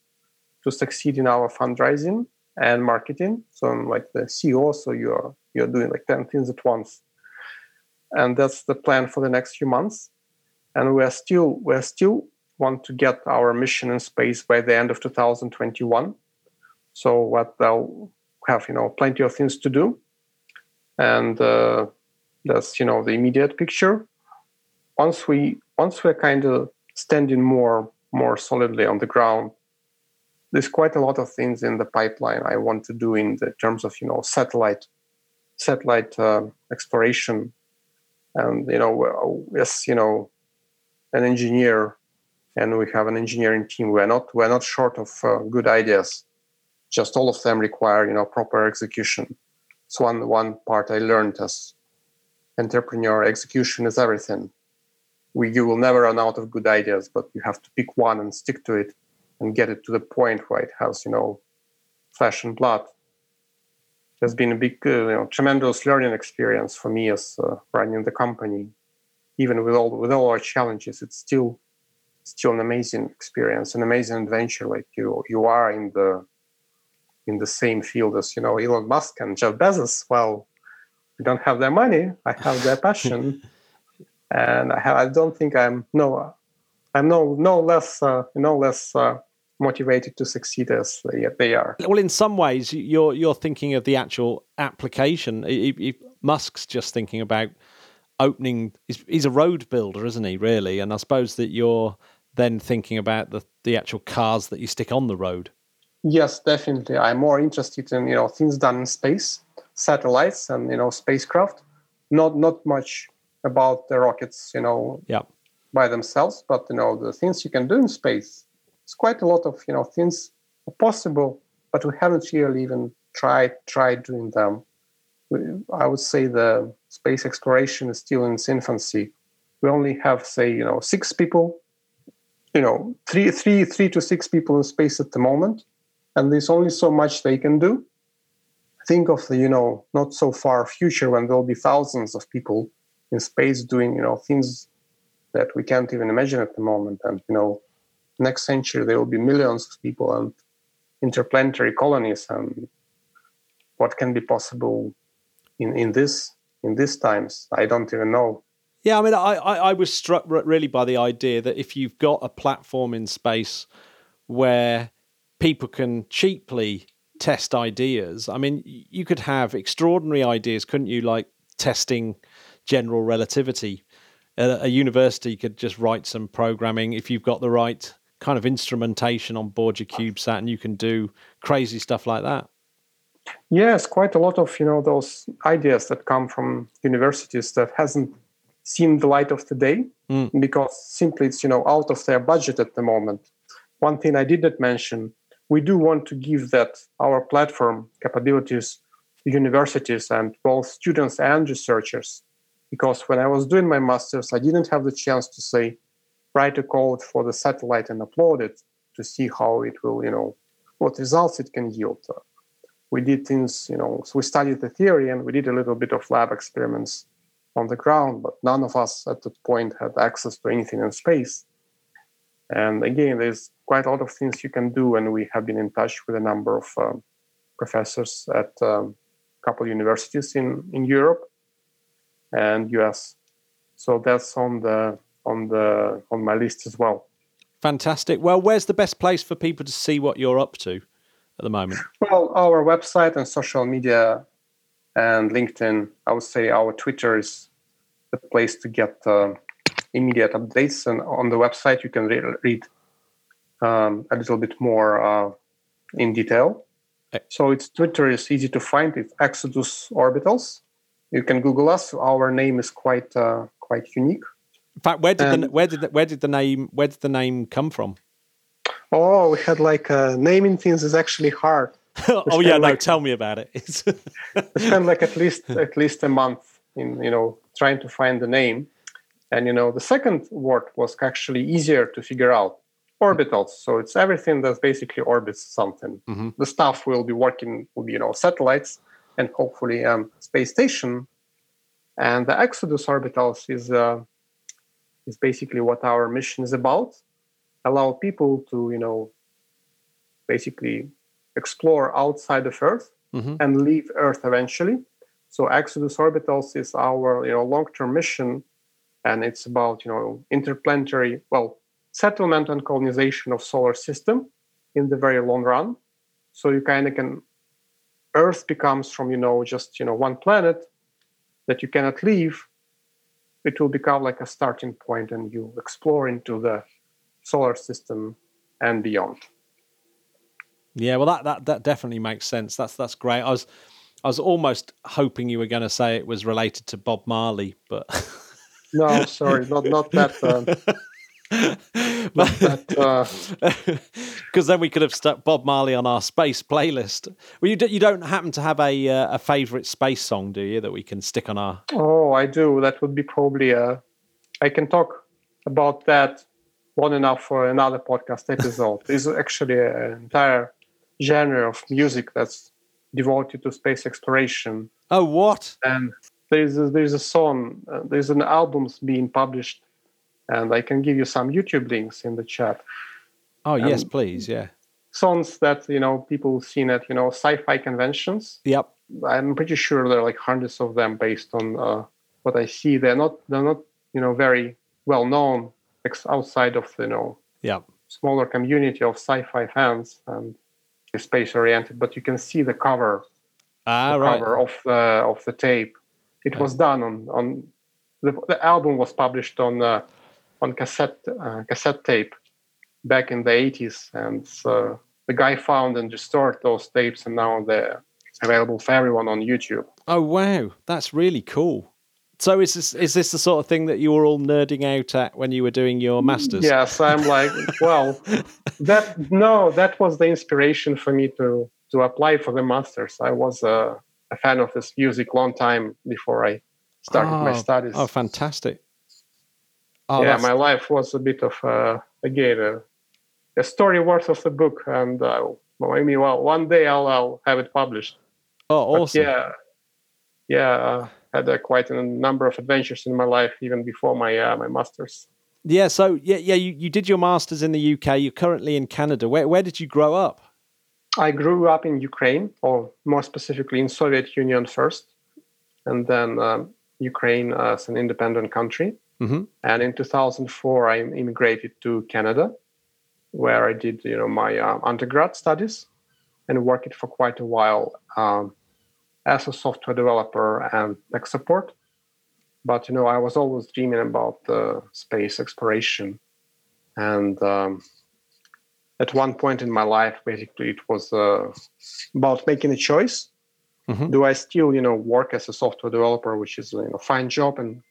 Speaker 5: to succeed in our fundraising and marketing so i'm like the ceo so you're you're doing like 10 things at once and that's the plan for the next few months. And we're still we're still want to get our mission in space by the end of 2021. So what they'll have you know plenty of things to do, and uh, that's you know the immediate picture. Once we once we're kind of standing more more solidly on the ground, there's quite a lot of things in the pipeline I want to do in the terms of you know satellite satellite uh, exploration. And you know yes you know an engineer and we have an engineering team. We're not we're not short of uh, good ideas. Just all of them require you know proper execution. It's one one part i learned as entrepreneur. Execution is everything. We you will never run out of good ideas but you have to pick one and stick to it and get it to the point where it has you know flesh and blood It has been a big, uh, you know, tremendous learning experience for me as uh, running the company. Even with all with all our challenges, it's still still an amazing experience, an amazing adventure. Like you you are in the in the same field as you know Elon Musk and Jeff Bezos. Well, I don't have their money. I have their passion, and I, have, I don't think I'm no I'm no no less uh, no less uh, motivated to succeed as they are.
Speaker 3: Well, in some ways, you're you're thinking of the actual application. Musk's just thinking about opening. He's, he's, a road builder, isn't he? Really, and I suppose that you're then thinking about the the actual cars that you stick on the road.
Speaker 5: Yes, definitely. I'm more interested in you know things done in space, satellites, and you know spacecraft. Not not much about the rockets, you know,
Speaker 3: yeah.
Speaker 5: By themselves, but you know the things you can do in space it's quite a lot of you know things possible, but we haven't really even tried tried doing them. I would say the space exploration is still in its infancy. We only have, say, you know, six people, you know, three, three, three to six people in space at the moment, and there's only so much they can do. Think of the, you know, not so far future when there'll be thousands of people in space doing, you know, things that we can't even imagine at the moment, and you know, next century there will be millions of people and interplanetary colonies and what can be possible in, in this in these times i don't even know
Speaker 3: Yeah, I mean, I, I, I was struck really by the idea that if you've got a platform in space where people can cheaply test ideas, I mean, you could have extraordinary ideas, couldn't you? Like testing general relativity. A, a university could just write some programming if you've got the right kind of instrumentation on board your CubeSat, and you can do crazy stuff like that.
Speaker 5: Yes, quite a lot of you know those ideas that come from universities that hasn't seen the light of the day mm. because simply it's you know out of their budget at the moment. One thing I did not mention, we do want to give that our platform capabilities to universities and both students and researchers. Because when I was doing my masters, I didn't have the chance to say write a code for the satellite and upload it to see how it will, you know, what results it can yield. We did things, you know, so we studied the theory and we did a little bit of lab experiments on the ground, but none of us at that point had access to anything in space. And again, there's quite a lot of things you can do, and we have been in touch with a number of um, professors at um, a couple universities in, in Europe and US. So that's on the on the on my list as well.
Speaker 3: Fantastic. Well, where's the best place for people to see what you're up to at the moment?
Speaker 5: Well, our website and social media and LinkedIn. I would say our Twitter is the place to get uh, immediate updates. And on the website, you can re- read um, a little bit more uh, in detail. So it's Twitter is easy to find. It's Exodus Orbitals. You can Google us. Our name is quite uh, quite unique.
Speaker 3: In fact, where did the where did the, where did the name where did the name come from?
Speaker 5: Oh, we had like uh, naming things is actually hard.
Speaker 3: oh yeah, no, tell me about it. It's
Speaker 5: spent like at least at least a month in you know trying to find the name, and you know the second word was actually easier to figure out. Orbitals, so it's everything that basically orbits something. Mm-hmm. The stuff will be working will be you know satellites and hopefully um, space station. And the Exodus orbitals is uh, is basically what our mission is about. Allow people to you know basically explore outside of Earth mm-hmm. and leave Earth eventually. So Exodus Orbitals is our you know long-term mission, and it's about you know interplanetary well settlement and colonization of solar system in the very long run. So you kind of can Earth becomes from you know just you know one planet that you cannot leave. It will become like a starting point, and you explore into the solar system and beyond.
Speaker 3: Yeah, well, that, that that definitely makes sense. That's that's great. I was I was almost hoping you were going to say it was related to Bob Marley, but
Speaker 5: no, sorry, not not that. Uh,
Speaker 3: because uh... then we could have stuck Bob Marley on our space playlist. Well, you, do, you don't happen to have a uh, a favorite space song, do you, that we can stick on our?
Speaker 5: Oh, I do. That would be probably a. Uh, I can talk about that long enough for another podcast episode. There's actually an entire genre of music that's devoted to space exploration.
Speaker 3: Oh, what?
Speaker 5: And there's a, there's a song, uh, there's an album's being published, and I can give you some YouTube links in the chat.
Speaker 3: Oh um, yes, please, yeah.
Speaker 5: Songs that you know people seen at you know sci-fi conventions.
Speaker 3: Yep.
Speaker 5: I'm pretty sure there are like hundreds of them based on uh, what I see. They're not they're not you know very well known outside of you know
Speaker 3: yep.
Speaker 5: smaller community of sci-fi fans and space oriented, but you can see the cover,
Speaker 3: ah,
Speaker 5: the
Speaker 3: right.
Speaker 5: cover of the of the tape. It was done on on the, the album was published on uh, on cassette uh, cassette tape back in the 80s, and uh, the guy found and restored those tapes, and now they're available for everyone on YouTube.
Speaker 3: Oh wow, that's really cool. So is this is this the sort of thing that you were all nerding out at when you were doing your masters?
Speaker 5: Yes, I'm like, well, that no, that was the inspiration for me to to apply for the masters. I was a, a fan of this music long time before I started oh, my studies.
Speaker 3: Oh, fantastic!
Speaker 5: Oh, yeah, my life was a bit of a, again a, a story worth of the book, and uh, I mean, well, one day I'll, I'll have it published.
Speaker 3: Oh, awesome!
Speaker 5: But yeah, yeah. Uh, had uh, quite a number of adventures in my life even before my uh, my masters.
Speaker 3: Yeah, so yeah, yeah, you, you did your masters in the UK. You're currently in Canada. Where where did you grow up?
Speaker 5: I grew up in Ukraine, or more specifically in Soviet Union first, and then um, Ukraine as an independent country.
Speaker 3: Mhm.
Speaker 5: And in 2004, I immigrated to Canada, where I did you know my uh, undergrad studies and worked for quite a while um, as a software developer and tech support. But you know, I was always dreaming about uh, space exploration, and um, at one point in my life, basically, it was uh, about making a choice.
Speaker 3: Mhm.
Speaker 5: Do I still, you know, work as a software developer, which is you know fine job and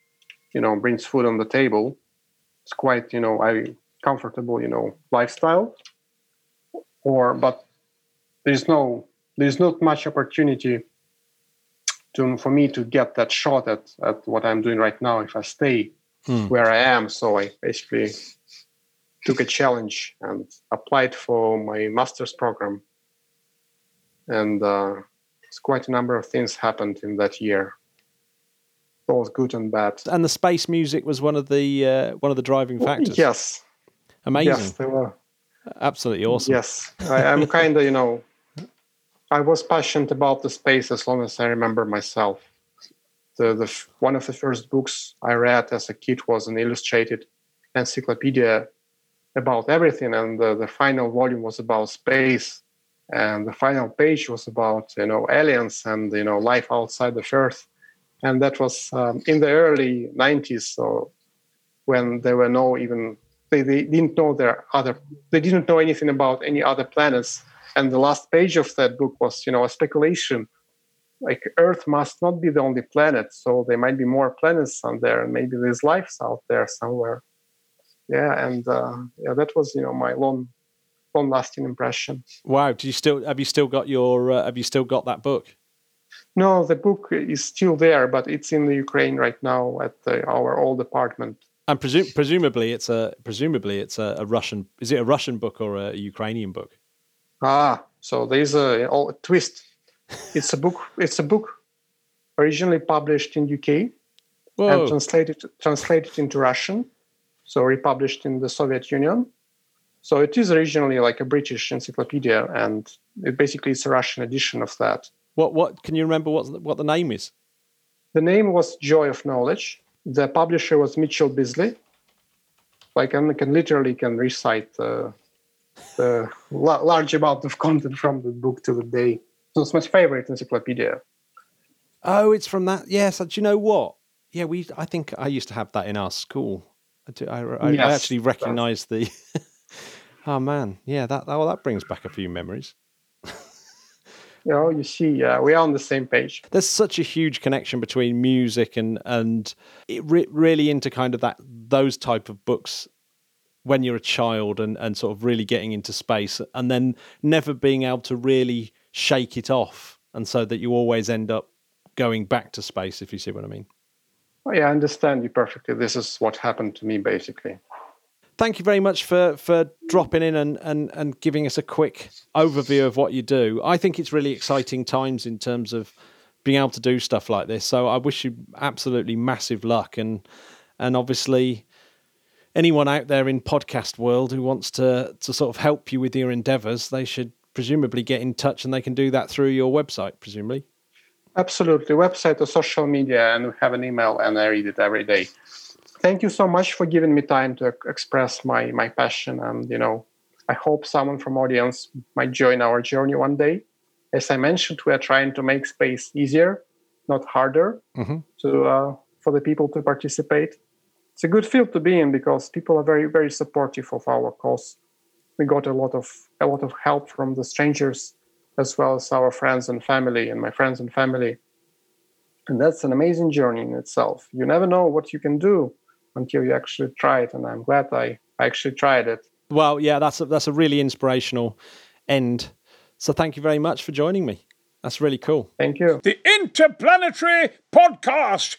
Speaker 5: you know brings food on the table? It's quite you know I comfortable you know lifestyle, or but there's no there's not much opportunity to for me to get that shot at at what I'm doing right now if I stay
Speaker 3: Hmm.
Speaker 5: where I am. So I basically took a challenge and applied for my master's program. And uh, it's quite a number of things happened in that year, both good and bad.
Speaker 3: And the space music was one of the uh, one of the driving factors.
Speaker 5: Yes,
Speaker 3: Amazing.
Speaker 5: yes, they were.
Speaker 3: Absolutely awesome.
Speaker 5: Yes, I, I'm kind of you know, I was passionate about the space as long as I remember myself. The the one of the first books I read as a kid was an illustrated encyclopedia about everything, and the, the final volume was about space, and the final page was about you know aliens and you know life outside of Earth, and that was um, in the early '90s. So when there were no even they, they didn't know their other they didn't know anything about any other planets and the last page of that book was you know a speculation like earth must not be the only planet so there might be more planets on there and maybe there's life out there somewhere yeah and uh, yeah that was you know my long long lasting impression
Speaker 3: Wow. Do you still have you still got your uh, have you still got that book?
Speaker 5: no the book is still there but it's in the ukraine right now at the, our old apartment
Speaker 3: And presu- presumably it's a presumably it's a, a Russian. Is it a Russian book or a Ukrainian book?
Speaker 5: Ah, so there's a, a twist. It's a book. It's a book originally published in UK and translated translated into Russian, so republished in the Soviet Union. So it is originally like a British encyclopedia, and it basically it's a Russian edition of that.
Speaker 3: What what can you remember what what the name is?
Speaker 5: The name was Joy of Knowledge. The publisher was Mitchell Beazley. Like I can literally can recite uh, the la- large amount of content from the book to the day. So it's my favorite encyclopedia.
Speaker 3: Oh, it's from that. Yes. Do you know what? Yeah, we. I think I used to have that in our school. I, do, I, I, I actually recognise the. oh man, yeah. That well, that brings back a few memories.
Speaker 5: You oh, know, you see, we are on the same page.
Speaker 3: There's such a huge connection between music and and it re- really into kind of that those type of books when you're a child and and sort of really getting into space and then never being able to really shake it off and so that you always end up going back to space if you see what I mean.
Speaker 5: Oh, yeah, I understand you perfectly. This is what happened to me, basically.
Speaker 3: Thank you very much for for dropping in and and and giving us a quick overview of what you do. I think it's really exciting times in terms of being able to do stuff like this. So I wish you absolutely massive luck and and obviously anyone out there in podcast world who wants to to sort of help you with your endeavors, they should presumably get in touch and they can do that through your website presumably.
Speaker 5: Absolutely. Website or social media, and we have an email, and I read it every day. Thank you so much for giving me time to express my my passion, and you know, I hope someone from audience might join our journey one day. As I mentioned, we are trying to make space easier, not harder,
Speaker 3: Mhm.
Speaker 5: to uh, for the people to participate. It's a good field to be in because people are very very supportive of our cause. We got a lot of a lot of help from the strangers as well as our friends and family and my friends and family. And that's an amazing journey in itself. You never know what you can do until you actually try it. And I'm glad I, I actually tried it.
Speaker 3: Well, yeah, that's a, that's a really inspirational end. So thank you very much for joining me. That's really cool.
Speaker 5: Thank you.
Speaker 4: The Interplanetary Podcast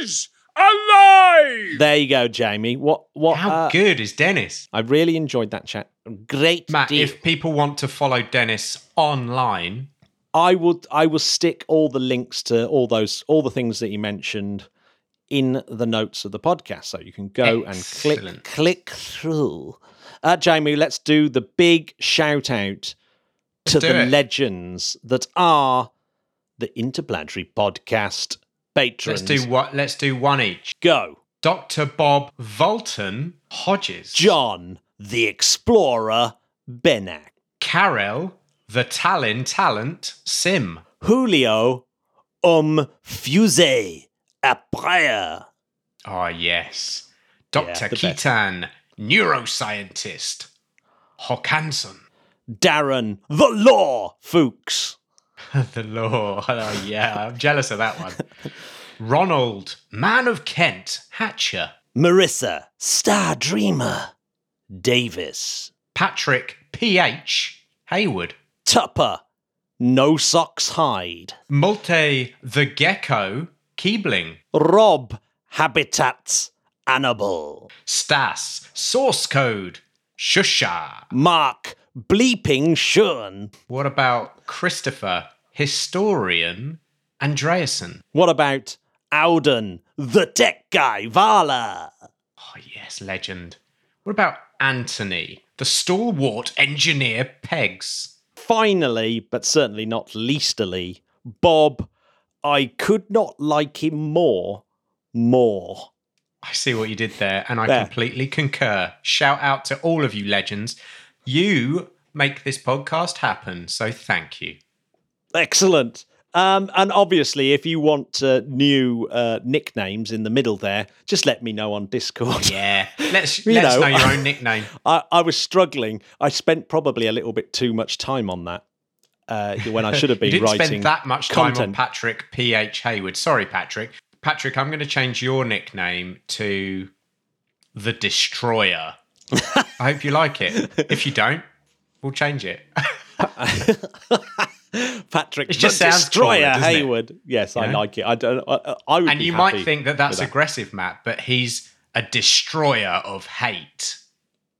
Speaker 4: is alive!
Speaker 3: There you go, Jamie. What what
Speaker 1: How
Speaker 3: uh,
Speaker 1: good is Dennis?
Speaker 3: I really enjoyed that chat. Great
Speaker 1: Matt,
Speaker 3: deal.
Speaker 1: if people want to follow Dennis online,
Speaker 3: I would I will stick all the links to all those all the things that you mentioned in the notes of the podcast, so you can go and click click through. Uh, Jamie, let's do the big shout out to the
Speaker 1: it.
Speaker 3: legends that are the Interplanetary Podcast patrons.
Speaker 1: Let's do what? Let's do one each.
Speaker 3: Go.
Speaker 1: Dr. Bob Volton Hodges.
Speaker 3: John, the explorer, Benak.
Speaker 1: Carol, the Talon Talent Sim.
Speaker 3: Julio, um, après.
Speaker 1: Oh, ah, yes.
Speaker 3: Yeah,
Speaker 1: Dr.
Speaker 3: best.
Speaker 1: Keaton, neuroscientist. Hawkinson.
Speaker 3: Darren, the law, Fuchs.
Speaker 1: the law. Oh, yeah, I'm jealous of that one. Ronald, man of Kent, Hatcher.
Speaker 3: Marissa, star dreamer, Davis.
Speaker 1: Patrick, PH, Hayward.
Speaker 3: Tupper, no socks hide.
Speaker 1: Multe, the Gecko, Keebling.
Speaker 3: Rob, habitats, Annabelle.
Speaker 1: Stas, source code, Shusha.
Speaker 3: Mark, bleeping Sean.
Speaker 1: What about Christopher, historian, Andreasen?
Speaker 3: What about Auden, the tech guy, Vala?
Speaker 1: Oh, yes, legend. What about Anthony, the stalwart engineer, Pegs?
Speaker 3: Finally, but certainly not leastily, Bob, I could not like him more, more.
Speaker 1: I see what you did there, and I
Speaker 3: There.
Speaker 1: completely concur. Shout out to all of you legends. You make this podcast happen, so thank you.
Speaker 3: Excellent. Um, and obviously, if you want uh, new uh, nicknames in the middle there, just let me know on Discord.
Speaker 1: Yeah, let's
Speaker 3: You
Speaker 1: let us
Speaker 3: know,
Speaker 1: know your own nickname.
Speaker 3: I, I was struggling. I spent probably a little bit too much time on that uh, when I should have been
Speaker 1: didn't
Speaker 3: writing
Speaker 1: spend that much time on. Patrick P.H. Hayward. Sorry, Patrick. Patrick, I'm going to change your nickname to the Destroyer. I hope you like it. If you don't, we'll change it.
Speaker 3: Patrick,
Speaker 1: It just sounds
Speaker 3: Destroyer
Speaker 1: cooler, doesn't it?
Speaker 3: Hayward. Yes, I
Speaker 1: know?
Speaker 3: like it. I don't. I, I would.
Speaker 1: and you might think that that's aggressive, Matt, but he's a destroyer of hate.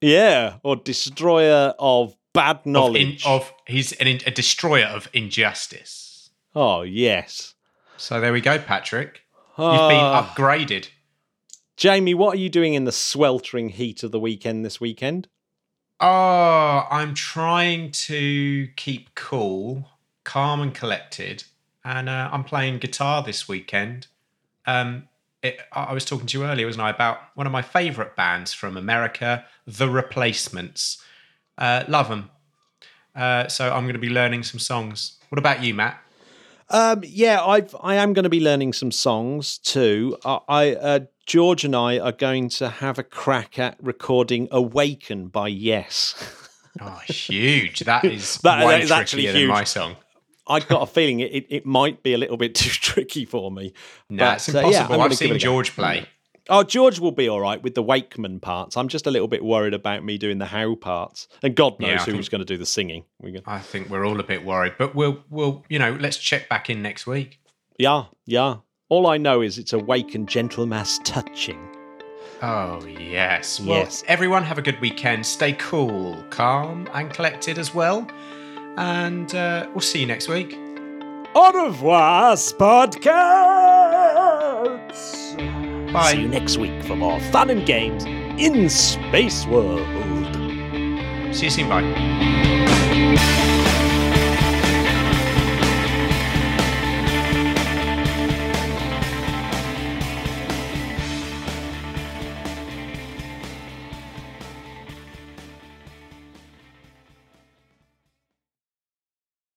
Speaker 3: Yeah, or destroyer of bad
Speaker 1: Of, in,
Speaker 3: knowledge.
Speaker 1: of he's an, a destroyer of injustice.
Speaker 3: oh yes.
Speaker 1: So there we go, Patrick. You've
Speaker 3: Ah.
Speaker 1: been upgraded.
Speaker 3: Jamie, what are you doing in the sweltering heat of the weekend this weekend?
Speaker 1: Oh, I'm trying to keep cool, calm, and collected, and uh, I'm playing guitar this weekend. Um, it, I I was talking to you earlier, wasn't I, about one of my favourite bands from America, The Replacements. Uh, love them. Uh, so I'm going to be learning some songs. What about you, Matt?
Speaker 3: Um, yeah, I've I am going to be learning some songs too. I, I uh, George and I are going to have a crack at recording "Awaken" by Yes.
Speaker 1: Oh, huge! That is
Speaker 3: That-
Speaker 1: way
Speaker 3: that is actually huge.
Speaker 1: my song.
Speaker 3: I got a feeling it, it, it might be a little bit too tricky for me.
Speaker 1: No,
Speaker 3: But,
Speaker 1: it's
Speaker 3: uh, yeah,
Speaker 1: impossible.
Speaker 3: I'm gonna
Speaker 1: I've seen
Speaker 3: it a go.
Speaker 1: George play.
Speaker 3: Oh, George will be all right with the Wakeman parts. I'm just a little bit worried about me doing the Howe parts, and God knows
Speaker 1: Yeah,
Speaker 3: who's going to do the singing. We go-
Speaker 1: I think we're all a bit worried, but we'll we'll you know let's check back in next week.
Speaker 3: Yeah, yeah. All I know is it's Awaken gentle mass touching.
Speaker 1: Oh yes, well,
Speaker 3: Yes.
Speaker 1: Everyone have a good weekend. Stay cool, calm, and collected as well. And uh, we'll see you next week.
Speaker 3: Au revoir, Spodcats!
Speaker 1: Bye.
Speaker 3: See you next week for more fun and games in Space World.
Speaker 1: See you soon. Bye.